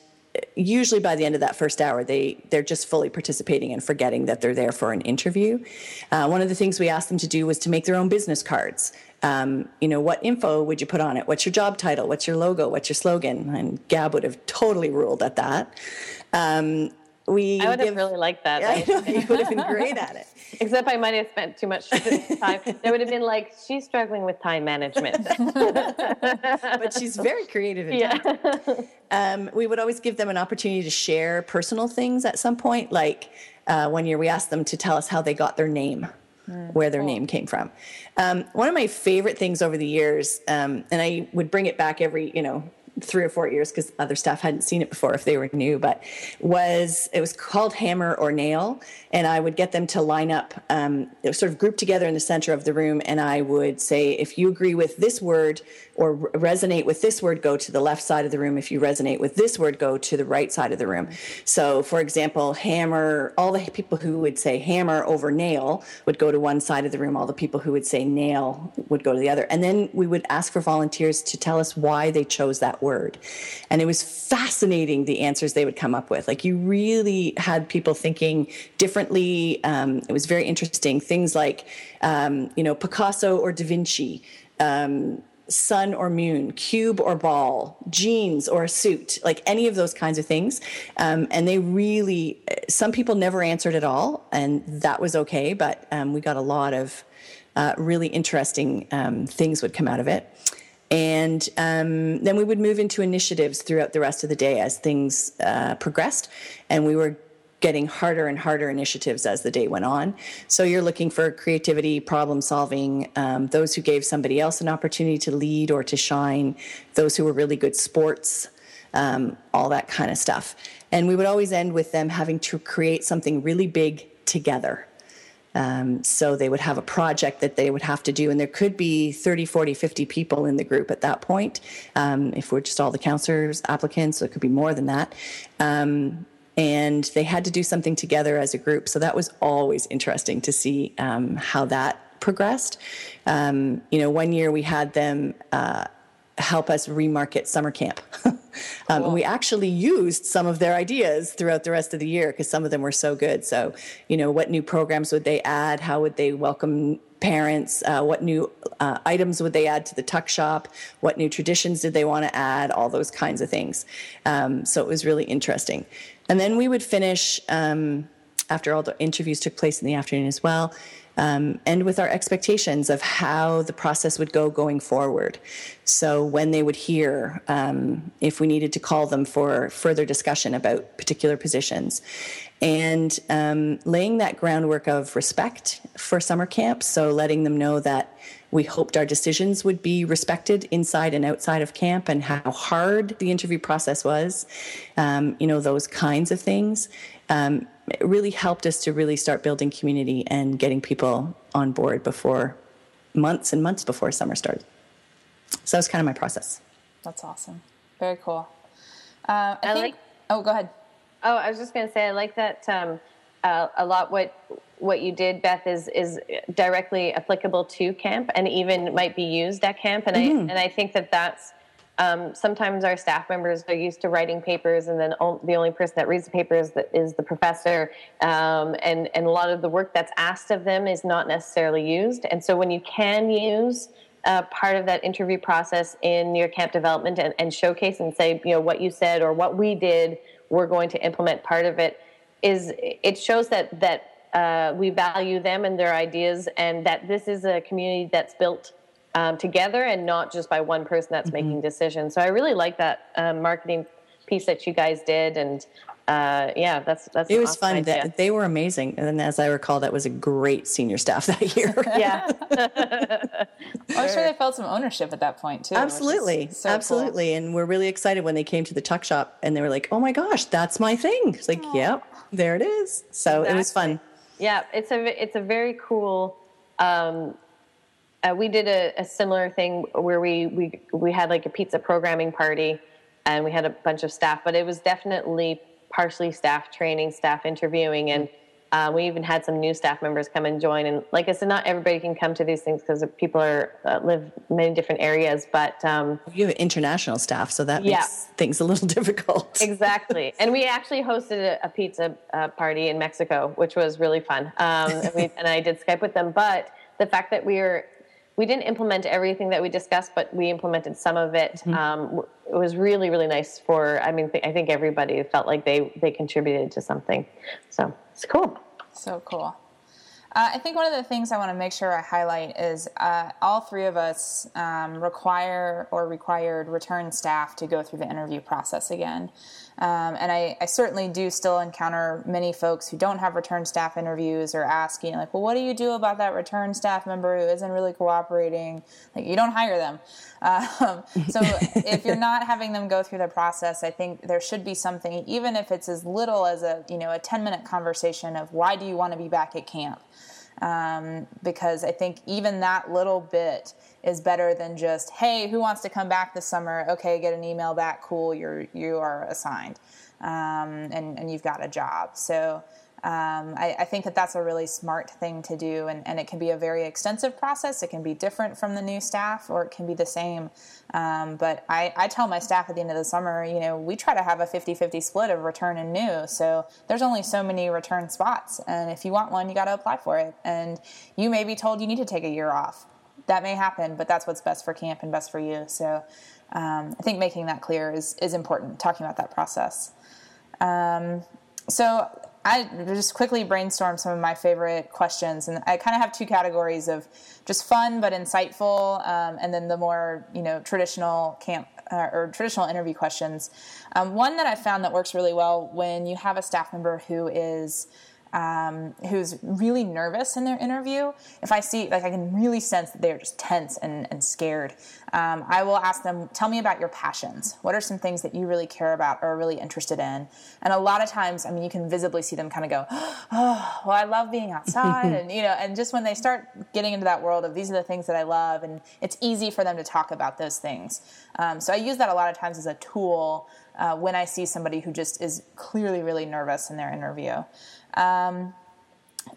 usually by the end of that first hour they they're just fully participating and forgetting that they're there for an interview uh, one of the things we asked them to do was to make their own business cards um, you know, what info would you put on it? What's your job title? What's your logo? What's your slogan? And Gab would have totally ruled at that. Um, we I would give, have really liked that. Yeah, know, you would have been great at it. Except I might have spent too much time. There would have been like, she's struggling with time management. but she's very creative. yeah. Um, we would always give them an opportunity to share personal things at some point. Like uh, one year we asked them to tell us how they got their name mm, where their cool. name came from. Um, one of my favorite things over the years, um, and I would bring it back every, you know, three or four years because other staff hadn't seen it before if they were new, but was it was called Hammer or Nail, and I would get them to line up, um, sort of group together in the center of the room, and I would say, if you agree with this word or resonate with this word, go to the left side of the room. If you resonate with this word, go to the right side of the room. So, for example, hammer. All the people who would say hammer over nail would go to one side of the room. All the people who would say nail would go to the other, and then we would ask for volunteers to tell us why they chose that word. And it was fascinating the answers they would come up with. Like you really had people thinking differently. Um, it was very interesting. Things like, um, you know, Picasso or Da Vinci. Um, sun or moon, cube or ball, jeans or a suit, like any of those kinds of things. Um, and they really, some people never answered at all, and that was okay, but um, we got a lot of uh, really interesting um, things would come out of it. And um, then we would move into initiatives throughout the rest of the day as things uh, progressed. And we were getting harder and harder initiatives as the day went on. So you're looking for creativity, problem solving, um, those who gave somebody else an opportunity to lead or to shine, those who were really good sports, um, all that kind of stuff. And we would always end with them having to create something really big together. Um, so they would have a project that they would have to do, and there could be 30, 40, 50 people in the group at that point. Um, if we're just all the counselors, applicants, so it could be more than that. Um, and they had to do something together as a group. So that was always interesting to see um, how that progressed. Um, you know, one year we had them. Uh, help us remarket summer camp. um, cool. and we actually used some of their ideas throughout the rest of the year because some of them were so good. So, you know, what new programs would they add? How would they welcome parents? Uh, what new uh, items would they add to the tuck shop? What new traditions did they want to add? All those kinds of things. Um, so it was really interesting. And then we would finish um, after all the interviews took place in the afternoon as well um, and with our expectations of how the process would go going forward. So, when they would hear, um, if we needed to call them for further discussion about particular positions, and um, laying that groundwork of respect for summer camp. So, letting them know that we hoped our decisions would be respected inside and outside of camp and how hard the interview process was, um, you know, those kinds of things. Um, it really helped us to really start building community and getting people on board before months and months before summer started. So that was kind of my process. That's awesome. Very cool. Uh, I, I, think. Like, oh, go ahead. Oh, I was just going to say I like that um, uh, a lot. What what you did, Beth, is is directly applicable to camp and even might be used at camp. And mm-hmm. I and I think that that's um, sometimes our staff members are used to writing papers, and then the only person that reads the paper is the, is the professor. Um, and, and a lot of the work that's asked of them is not necessarily used. And so when you can use uh, part of that interview process in your camp development and, and showcase and say, you know, what you said or what we did, we're going to implement part of it, is it shows that that uh, we value them and their ideas, and that this is a community that's built um, together and not just by one person that's mm-hmm. making decisions. So I really like that um, marketing piece that you guys did, and uh, yeah, that's that's. It was awesome fun. That they were amazing, and as I recall, that was a great senior staff that year. yeah, well, I'm sure they felt some ownership at that point too. Absolutely, so absolutely, cool. and we're really excited when they came to the tuck shop and they were like, "Oh my gosh, that's my thing!" It's like, Aww. "Yep, there it is." So exactly. it was fun. Yeah, it's a it's a very cool um, uh, we did a, a, similar thing where we, we we had like a pizza programming party and we had a bunch of staff but it was definitely partially staff training staff interviewing. And uh, we even had some new staff members come and join. And like i said not everybody can come to these things because people are uh, live many different areas but um, you have international staff so that yeah. makes things a little difficult. Exactly. And we actually hosted a, a pizza uh, party in mexico which was really fun. Um, and, we, and i did skype with them but the fact that we were we didn't implement everything that we discussed, but we implemented some of it. Mm-hmm. Um, it was really, really nice for. I mean, I think everybody felt like they they contributed to something. So it's cool. So cool. Uh, I think one of the things I want to make sure I highlight is uh, all three of us um, require or required return staff to go through the interview process again. Um, and I, I, certainly do still encounter many folks who don't have return staff interviews or asking, like, well, what do you do about that return staff member who isn't really cooperating? Like, you don't hire them. Um, so if you're not having them go through the process, I think there should be something, even if it's as little as a, you know, a 10 minute conversation of why do you want to be back at camp? Um, because I think even that little bit is better than just hey who wants to come back this summer? Okay get an email back. Cool you're you are assigned. Um, and, and you've got a job. So um, I, I, think that that's a really smart thing to do and, and, it can be a very extensive process it can be different from the new staff or it can be the same um, but I, I, tell my staff at the end of the summer you know we try to have a 50-50 split of return and new so there's only so many return spots and if you want one you got to apply for it and you may be told you need to take a year off that may happen, but that's what's best for camp and best for you. So um, I think making that clear is is important. Talking about that process. Um, so I just quickly brainstorm some of my favorite questions, and I kind of have two categories of just fun but insightful, um, and then the more you know traditional camp uh, or traditional interview questions. Um, one that I found that works really well when you have a staff member who is um, who's really nervous in their interview, if I see, like, I can really sense that they're just tense and, and scared, um, I will ask them, Tell me about your passions. What are some things that you really care about or are really interested in? And a lot of times, I mean, you can visibly see them kind of go, Oh, well, I love being outside. and, you know, and just when they start getting into that world of these are the things that I love, and it's easy for them to talk about those things. Um, so I use that a lot of times as a tool uh, when I see somebody who just is clearly really nervous in their interview. Um,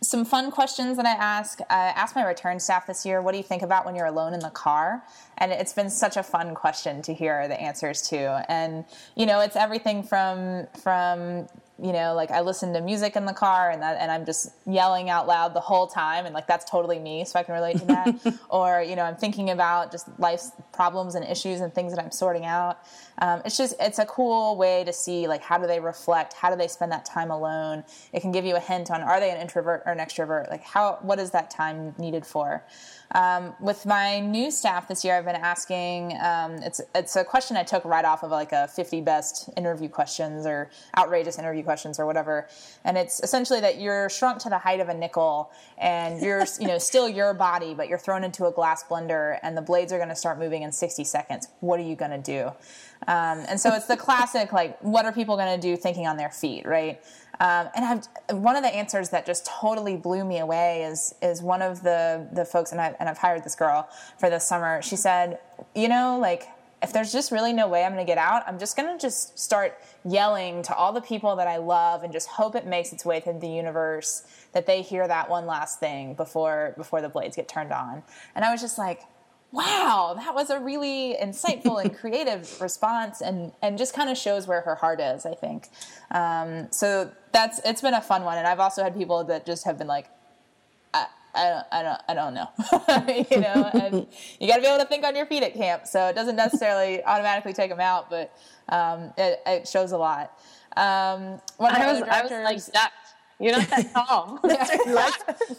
some fun questions that I ask. I asked my return staff this year, what do you think about when you're alone in the car? And it's been such a fun question to hear the answers to. And, you know, it's everything from, from, you know, like I listen to music in the car and that, and I'm just yelling out loud the whole time. And like, that's totally me. So I can relate to that. or, you know, I'm thinking about just life's problems and issues and things that I'm sorting out. Um, it's just, it's a cool way to see like, how do they reflect? How do they spend that time alone? It can give you a hint on, are they an introvert or an extrovert? Like how, what is that time needed for? Um, with my new staff this year, I've been asking. Um, it's it's a question I took right off of like a 50 best interview questions or outrageous interview questions or whatever, and it's essentially that you're shrunk to the height of a nickel and you're you know still your body, but you're thrown into a glass blender and the blades are going to start moving in 60 seconds. What are you going to do? Um, and so it's the classic like, what are people going to do thinking on their feet, right? Um, and I've, one of the answers that just totally blew me away is is one of the the folks, and, I've and I've hired this girl for this summer. She said, you know, like if there's just really no way I'm going to get out, I'm just going to just start yelling to all the people that I love and just hope it makes its way through the universe that they hear that one last thing before before the blades get turned on. And I was just like, wow, that was a really insightful and creative response, and and just kind of shows where her heart is. I think. Um, so that's it's been a fun one, and I've also had people that just have been like. I, I don't, I don't, I don't know. you know, and you got to be able to think on your feet at camp. So it doesn't necessarily automatically take them out, but um, it, it, shows a lot. Um, I was, I was like that you're not that tall. lie,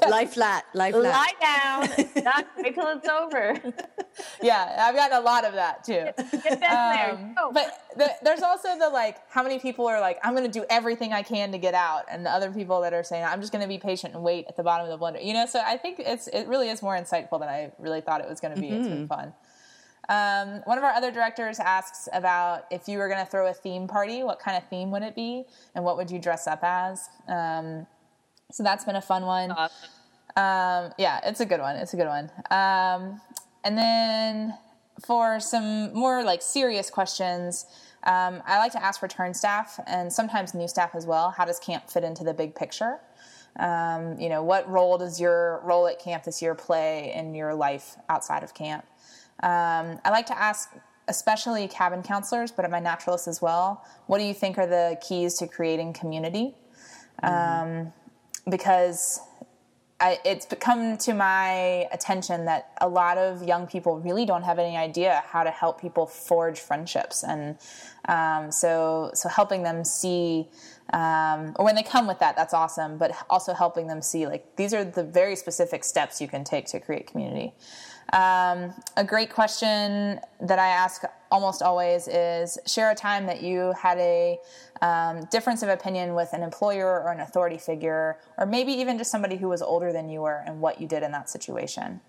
lie flat. Lie flat. Lie down. Not wait till it's over. yeah, I've gotten a lot of that too. Get that um, there. But the, there's also the like, how many people are like, I'm going to do everything I can to get out, and the other people that are saying, I'm just going to be patient and wait at the bottom of the blender. You know, so I think it's it really is more insightful than I really thought it was going to be. Mm-hmm. It's been mm-hmm. fun. Um, one of our other directors asks about if you were going to throw a theme party, what kind of theme would it be, and what would you dress up as? Um, so that's been a fun one. Awesome. Um, yeah, it's a good one. It's a good one. Um, and then for some more like serious questions, um, I like to ask return staff and sometimes new staff as well. How does camp fit into the big picture? Um, you know, what role does your role at camp this year play in your life outside of camp? Um, I like to ask, especially cabin counselors, but at my naturalists as well, what do you think are the keys to creating community? Mm-hmm. Um, because I, it's come to my attention that a lot of young people really don't have any idea how to help people forge friendships, and um, so so helping them see, um, or when they come with that, that's awesome. But also helping them see like these are the very specific steps you can take to create community. Um, a great question that I ask almost always is share a time that you had a um, difference of opinion with an employer or an authority figure, or maybe even just somebody who was older than you were and what you did in that situation.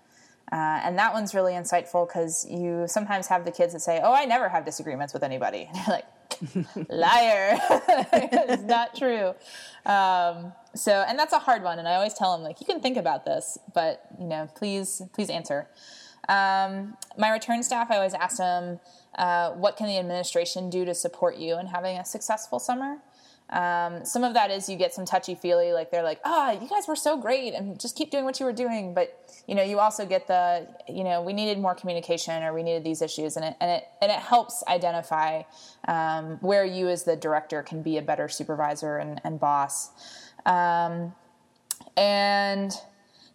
Uh, and that one's really insightful because you sometimes have the kids that say, Oh, I never have disagreements with anybody. And you're like, liar. It's not true. Um, so and that's a hard one and i always tell them like you can think about this but you know please please answer. Um, my return staff i always ask them uh, what can the administration do to support you in having a successful summer um, some of that is you get some touchy feely, like they're like, "Ah, oh, you guys were so great, and just keep doing what you were doing." But you know, you also get the, you know, we needed more communication, or we needed these issues, and it and it and it helps identify um, where you as the director can be a better supervisor and, and boss. Um, and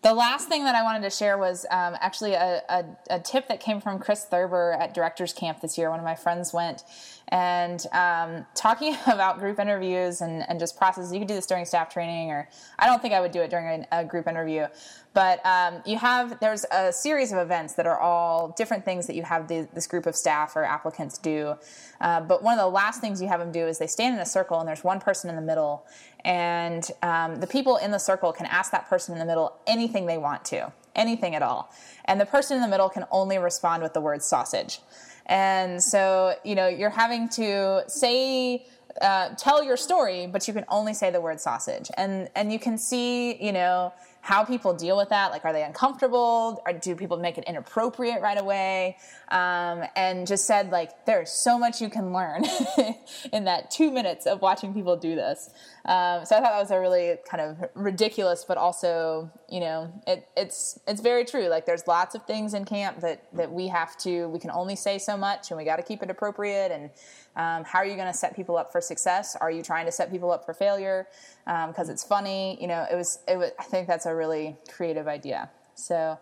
the last thing that I wanted to share was um, actually a, a, a, tip that came from Chris Thurber at Directors Camp this year. One of my friends went and um, talking about group interviews and, and just processes. You could do this during staff training, or I don't think I would do it during a, a group interview. But um, you have there's a series of events that are all different things that you have the, this group of staff or applicants do. Uh, but one of the last things you have them do is they stand in a circle and there's one person in the middle, and um, the people in the circle can ask that person in the middle anything they want to, anything at all, and the person in the middle can only respond with the word sausage. And so, you know, you're having to say, uh, tell your story, but you can only say the word sausage. And, and you can see, you know, how people deal with that. Like, are they uncomfortable? Or do people make it inappropriate right away? Um, and just said, like, there's so much you can learn in that two minutes of watching people do this. Um, so I thought that was a really kind of ridiculous, but also, you know, it, it's it's very true. Like, there's lots of things in camp that that we have to, we can only say so much, and we got to keep it appropriate and um, how are you going to set people up for success? Are you trying to set people up for failure because um, it's funny? You know, it was, it was. I think that's a really creative idea. So,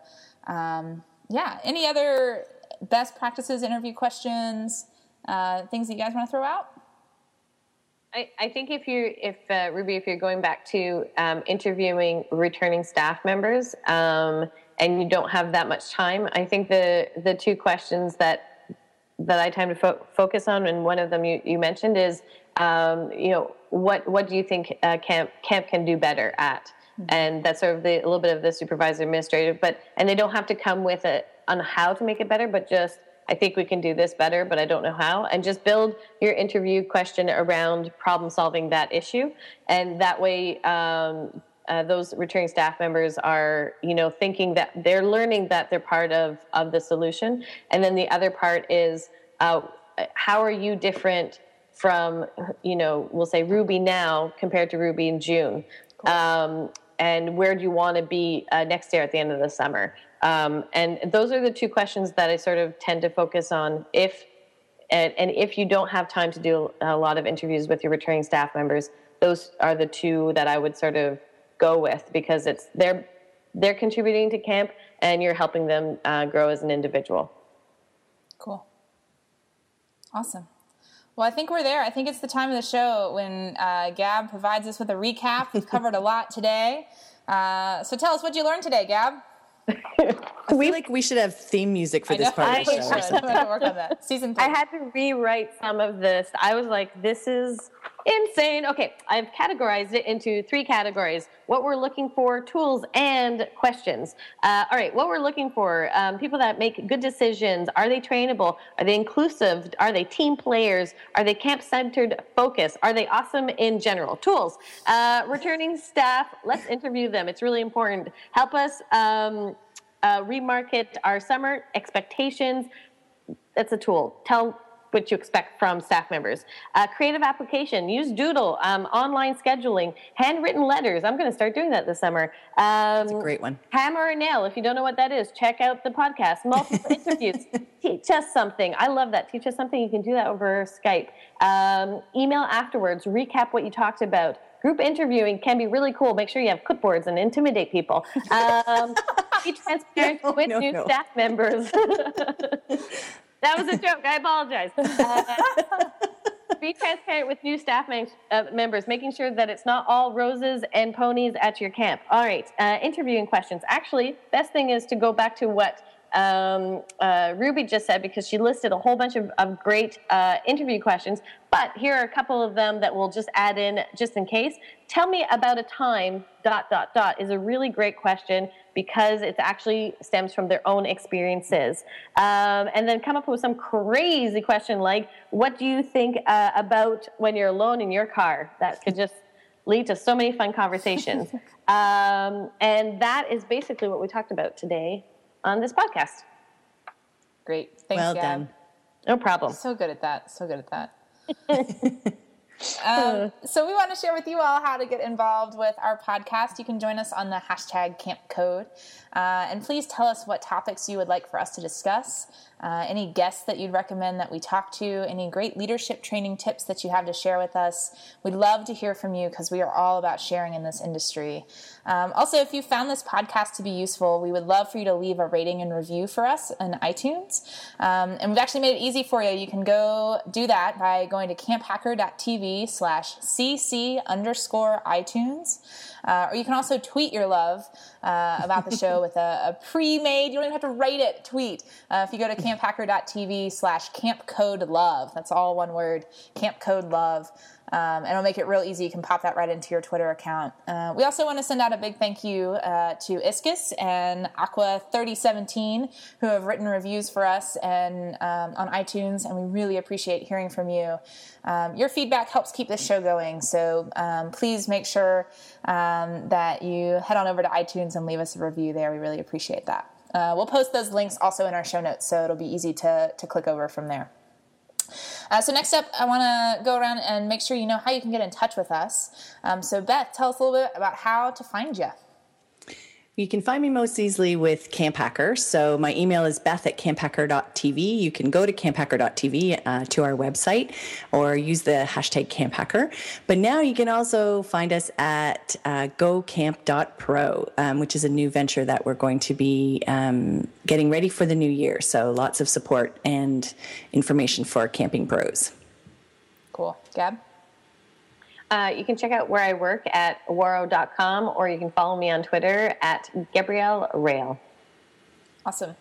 um, yeah. Any other best practices, interview questions, uh, things that you guys want to throw out? I, I, think if you, if uh, Ruby, if you're going back to um, interviewing returning staff members um, and you don't have that much time, I think the the two questions that that I time to fo- focus on, and one of them you, you mentioned is, um, you know, what what do you think uh, camp camp can do better at? Mm-hmm. And that's sort of the, a little bit of the supervisor administrative, but and they don't have to come with it on how to make it better, but just I think we can do this better, but I don't know how. And just build your interview question around problem solving that issue, and that way. Um, uh, those returning staff members are, you know, thinking that they're learning that they're part of of the solution, and then the other part is uh, how are you different from, you know, we'll say Ruby now compared to Ruby in June? Cool. Um, and where do you want to be uh, next year at the end of the summer? Um, and those are the two questions that I sort of tend to focus on if and, and, if you don't have time to do a lot of interviews with your returning staff members, those are the two that I would sort of go with because it's they're they're contributing to camp and you're helping them uh, grow as an individual. Cool. Awesome. Well, I think we're there. I think it's the time of the show when uh, Gab provides us with a recap. We've covered a lot today. Uh, so tell us what you learned today, Gab. I feel like we should have theme music for this part of the show. I. I'm going to work on that. Season three. I had to rewrite some of this. I was like, this is insane. Okay, I've categorized it into three categories what we're looking for, tools, and questions. Uh, all right, what we're looking for um, people that make good decisions. Are they trainable? Are they inclusive? Are they team players? Are they camp centered focus? Are they awesome in general? Tools. Uh, returning staff, let's interview them. It's really important. Help us um, uh, remarket our summer expectations. That's a tool. Tell what you expect from staff members. Uh, creative application, use Doodle, um, online scheduling, handwritten letters. I'm going to start doing that this summer. Um, That's a great one. Hammer and nail. If you don't know what that is, check out the podcast. Multiple interviews. Teach us something. I love that. Teach us something. You can do that over Skype. Um, email afterwards. Recap what you talked about group interviewing can be really cool. Make sure you have clipboards and intimidate people. Um, be transparent no, with no, new no. staff members. That was a joke. I apologize. Uh, be transparent with new staff uh, members, making sure that it's not all roses and ponies at your camp. All right, uh, interviewing questions. Actually, best thing is to go back to what um, uh, Ruby just said because she listed a whole bunch of, of great uh, interview questions. But here are a couple of them that we'll just add in just in case. Tell me about a time, dot, dot, dot, is a really great question because it actually stems from their own experiences. Um, and then come up with some crazy question like, what do you think uh, about when you're alone in your car? That could just lead to so many fun conversations. um, and that is basically what we talked about today on this podcast. Great. Thanks, well Gab. done. No problem. So good at that. So good at that. um, so we want to share with you all how to get involved with our podcast. You can join us on the hashtag Camp Code, uh, and please tell us what topics you would like for us to discuss. Uh, any guests that you'd recommend that we talk to, any great leadership training tips that you have to share with us. We'd love to hear from you because we are all about sharing in this industry. Um, also, if you found this podcast to be useful, we would love for you to leave a rating and review for us on iTunes. Um, and we've actually made it easy for you. You can go do that by going to camphacker.tv slash cc underscore iTunes. Uh, or you can also tweet your love uh, about the show with a, a, pre-made, you don't even have to write it, tweet. Uh, if you go to camphacker.tv slash campcodelove, that's all one word, camp campcodelove. Um, and it'll make it real easy. You can pop that right into your Twitter account. Uh, we also want to send out a big thank you uh, to Iscus and Aqua3017 who have written reviews for us and um, on iTunes, and we really appreciate hearing from you. Um, your feedback helps keep this show going, so um, please make sure um, that you head on over to iTunes and leave us a review there. We really appreciate that. Uh, we'll post those links also in our show notes, so it'll be easy to, to click over from there. Uh, so next up, I want to go around and make sure you know how you can get in touch with us. Um, so Beth, tell us a little bit about how to find you. You can find me most easily with Camp Hacker. So my email is beth at camphacker.tv. You can go to camphacker.tv uh, to our website or use the hashtag camphacker. But now you can also find us at uh, gocamp.pro, um, which is a new venture that we're going to be um, getting ready for the new year. So lots of support and information for camping pros. Cool. Gab? Uh, you can check out where I work at ouareau.com or you can follow me on Twitter at Gabrielle Rail. Awesome.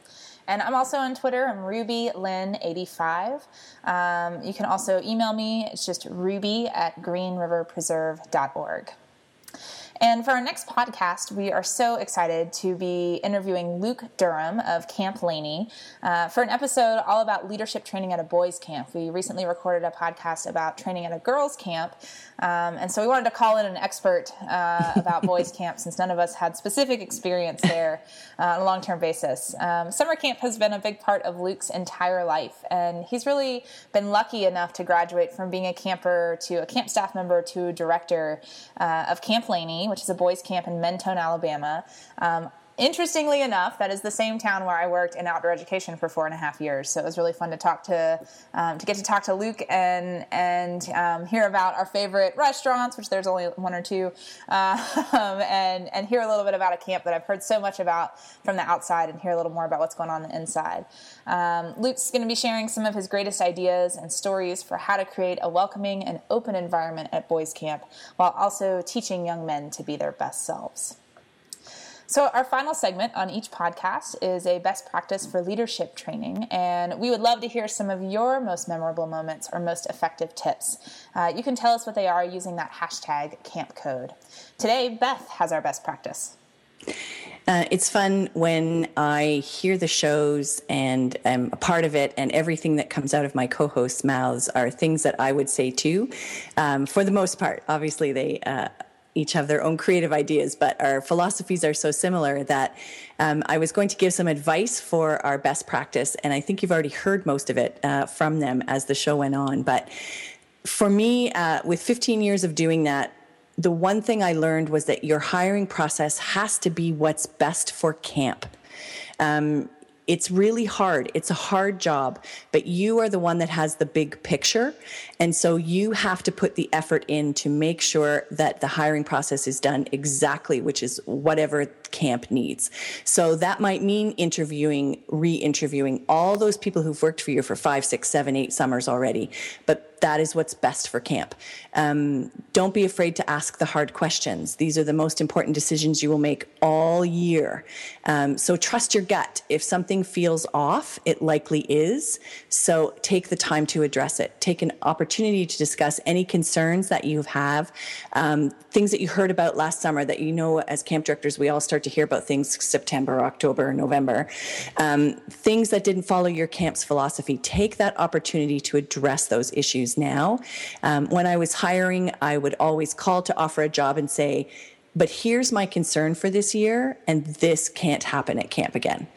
And I'm also on Twitter. I'm RubyLynn85. Um, you can also email me. It's just ruby at greenriverpreserve.org. And for our next podcast, we are so excited to be interviewing Luke Durham of Camp Laney uh, for an episode all about leadership training at a boys' camp. We recently recorded a podcast about training at a girls' camp, um, and so we wanted to call in an expert uh, about boys' camp since none of us had specific experience there uh, on a long term basis. Um, summer camp has been a big part of Luke's entire life, and he's really been lucky enough to graduate from being a camper to a camp staff member to a director uh, of Camp Laney which is a boys' camp in Mentone, Alabama. Um, interestingly enough, that is the same town where I worked in outdoor education for four and a half years. So it was really fun to talk to, um, to get to talk to Luke and and um, hear about our favorite restaurants, which there's only one or two, uh, and and hear a little bit about a camp that I've heard so much about from the outside, and hear a little more about what's going on, on the inside. Um, Luke's going to be sharing some of his greatest ideas and stories for how to create a welcoming and open environment at boys camp, while also teaching young men to be their best selves. So, our final segment on each podcast is a best practice for leadership training, and we would love to hear some of your most memorable moments or most effective tips. Uh, you can tell us what they are using that hashtag camp code. Today, Beth has our best practice. Uh, it's fun when I hear the shows and I'm a part of it, and everything that comes out of my co hosts' mouths are things that I would say too. Um, for the most part, obviously, they. Uh, each have their own creative ideas, but our philosophies are so similar that um, I was going to give some advice for our best practice, and I think you've already heard most of it uh, from them as the show went on. But for me, uh, with 15 years of doing that, the one thing I learned was that your hiring process has to be what's best for camp. Um, it's really hard. It's a hard job, but you are the one that has the big picture. And so you have to put the effort in to make sure that the hiring process is done exactly, which is whatever camp needs. So that might mean interviewing, re interviewing all those people who've worked for you for five, six, seven, eight summers already. But that is what's best for camp. Um, don't be afraid to ask the hard questions. These are the most important decisions you will make all year. Um, so trust your gut. If something feels off, it likely is. So take the time to address it. Take an opportunity to discuss any concerns that you have, um, things that you heard about last summer that you know as camp directors, we all start to hear about things September, October, November. Um, things that didn't follow your camp's philosophy. Take that opportunity to address those issues now. Um, when I was hiring, I would always call to offer a job and say, but here's my concern for this year, and this can't happen at camp again.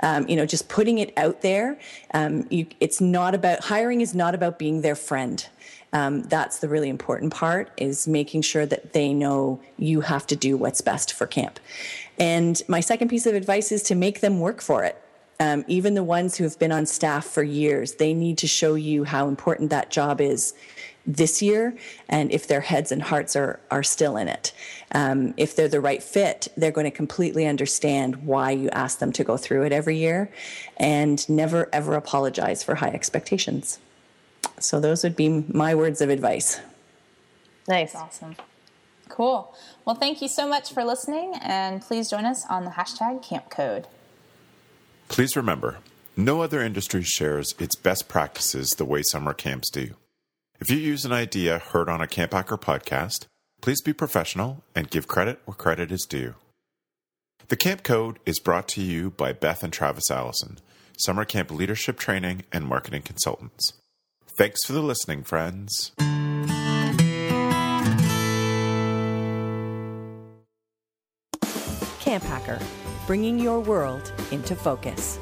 Um, you know, just putting it out there. Um, you, it's not about hiring is not about being their friend. Um, that's the really important part is making sure that they know you have to do what's best for camp. And my second piece of advice is to make them work for it. Um, even the ones who have been on staff for years, they need to show you how important that job is this year and if their heads and hearts are, are still in it. Um, if they're the right fit, they're going to completely understand why you ask them to go through it every year and never ever apologize for high expectations. So, those would be my words of advice. Nice. That's awesome. Cool. Well, thank you so much for listening, and please join us on the hashtag Camp Code. Please remember, no other industry shares its best practices the way summer camps do. If you use an idea heard on a Camp Hacker podcast, please be professional and give credit where credit is due. The Camp Code is brought to you by Beth and Travis Allison, summer camp leadership training and marketing consultants. Thanks for the listening, friends. Camp Hacker, bringing your world into focus.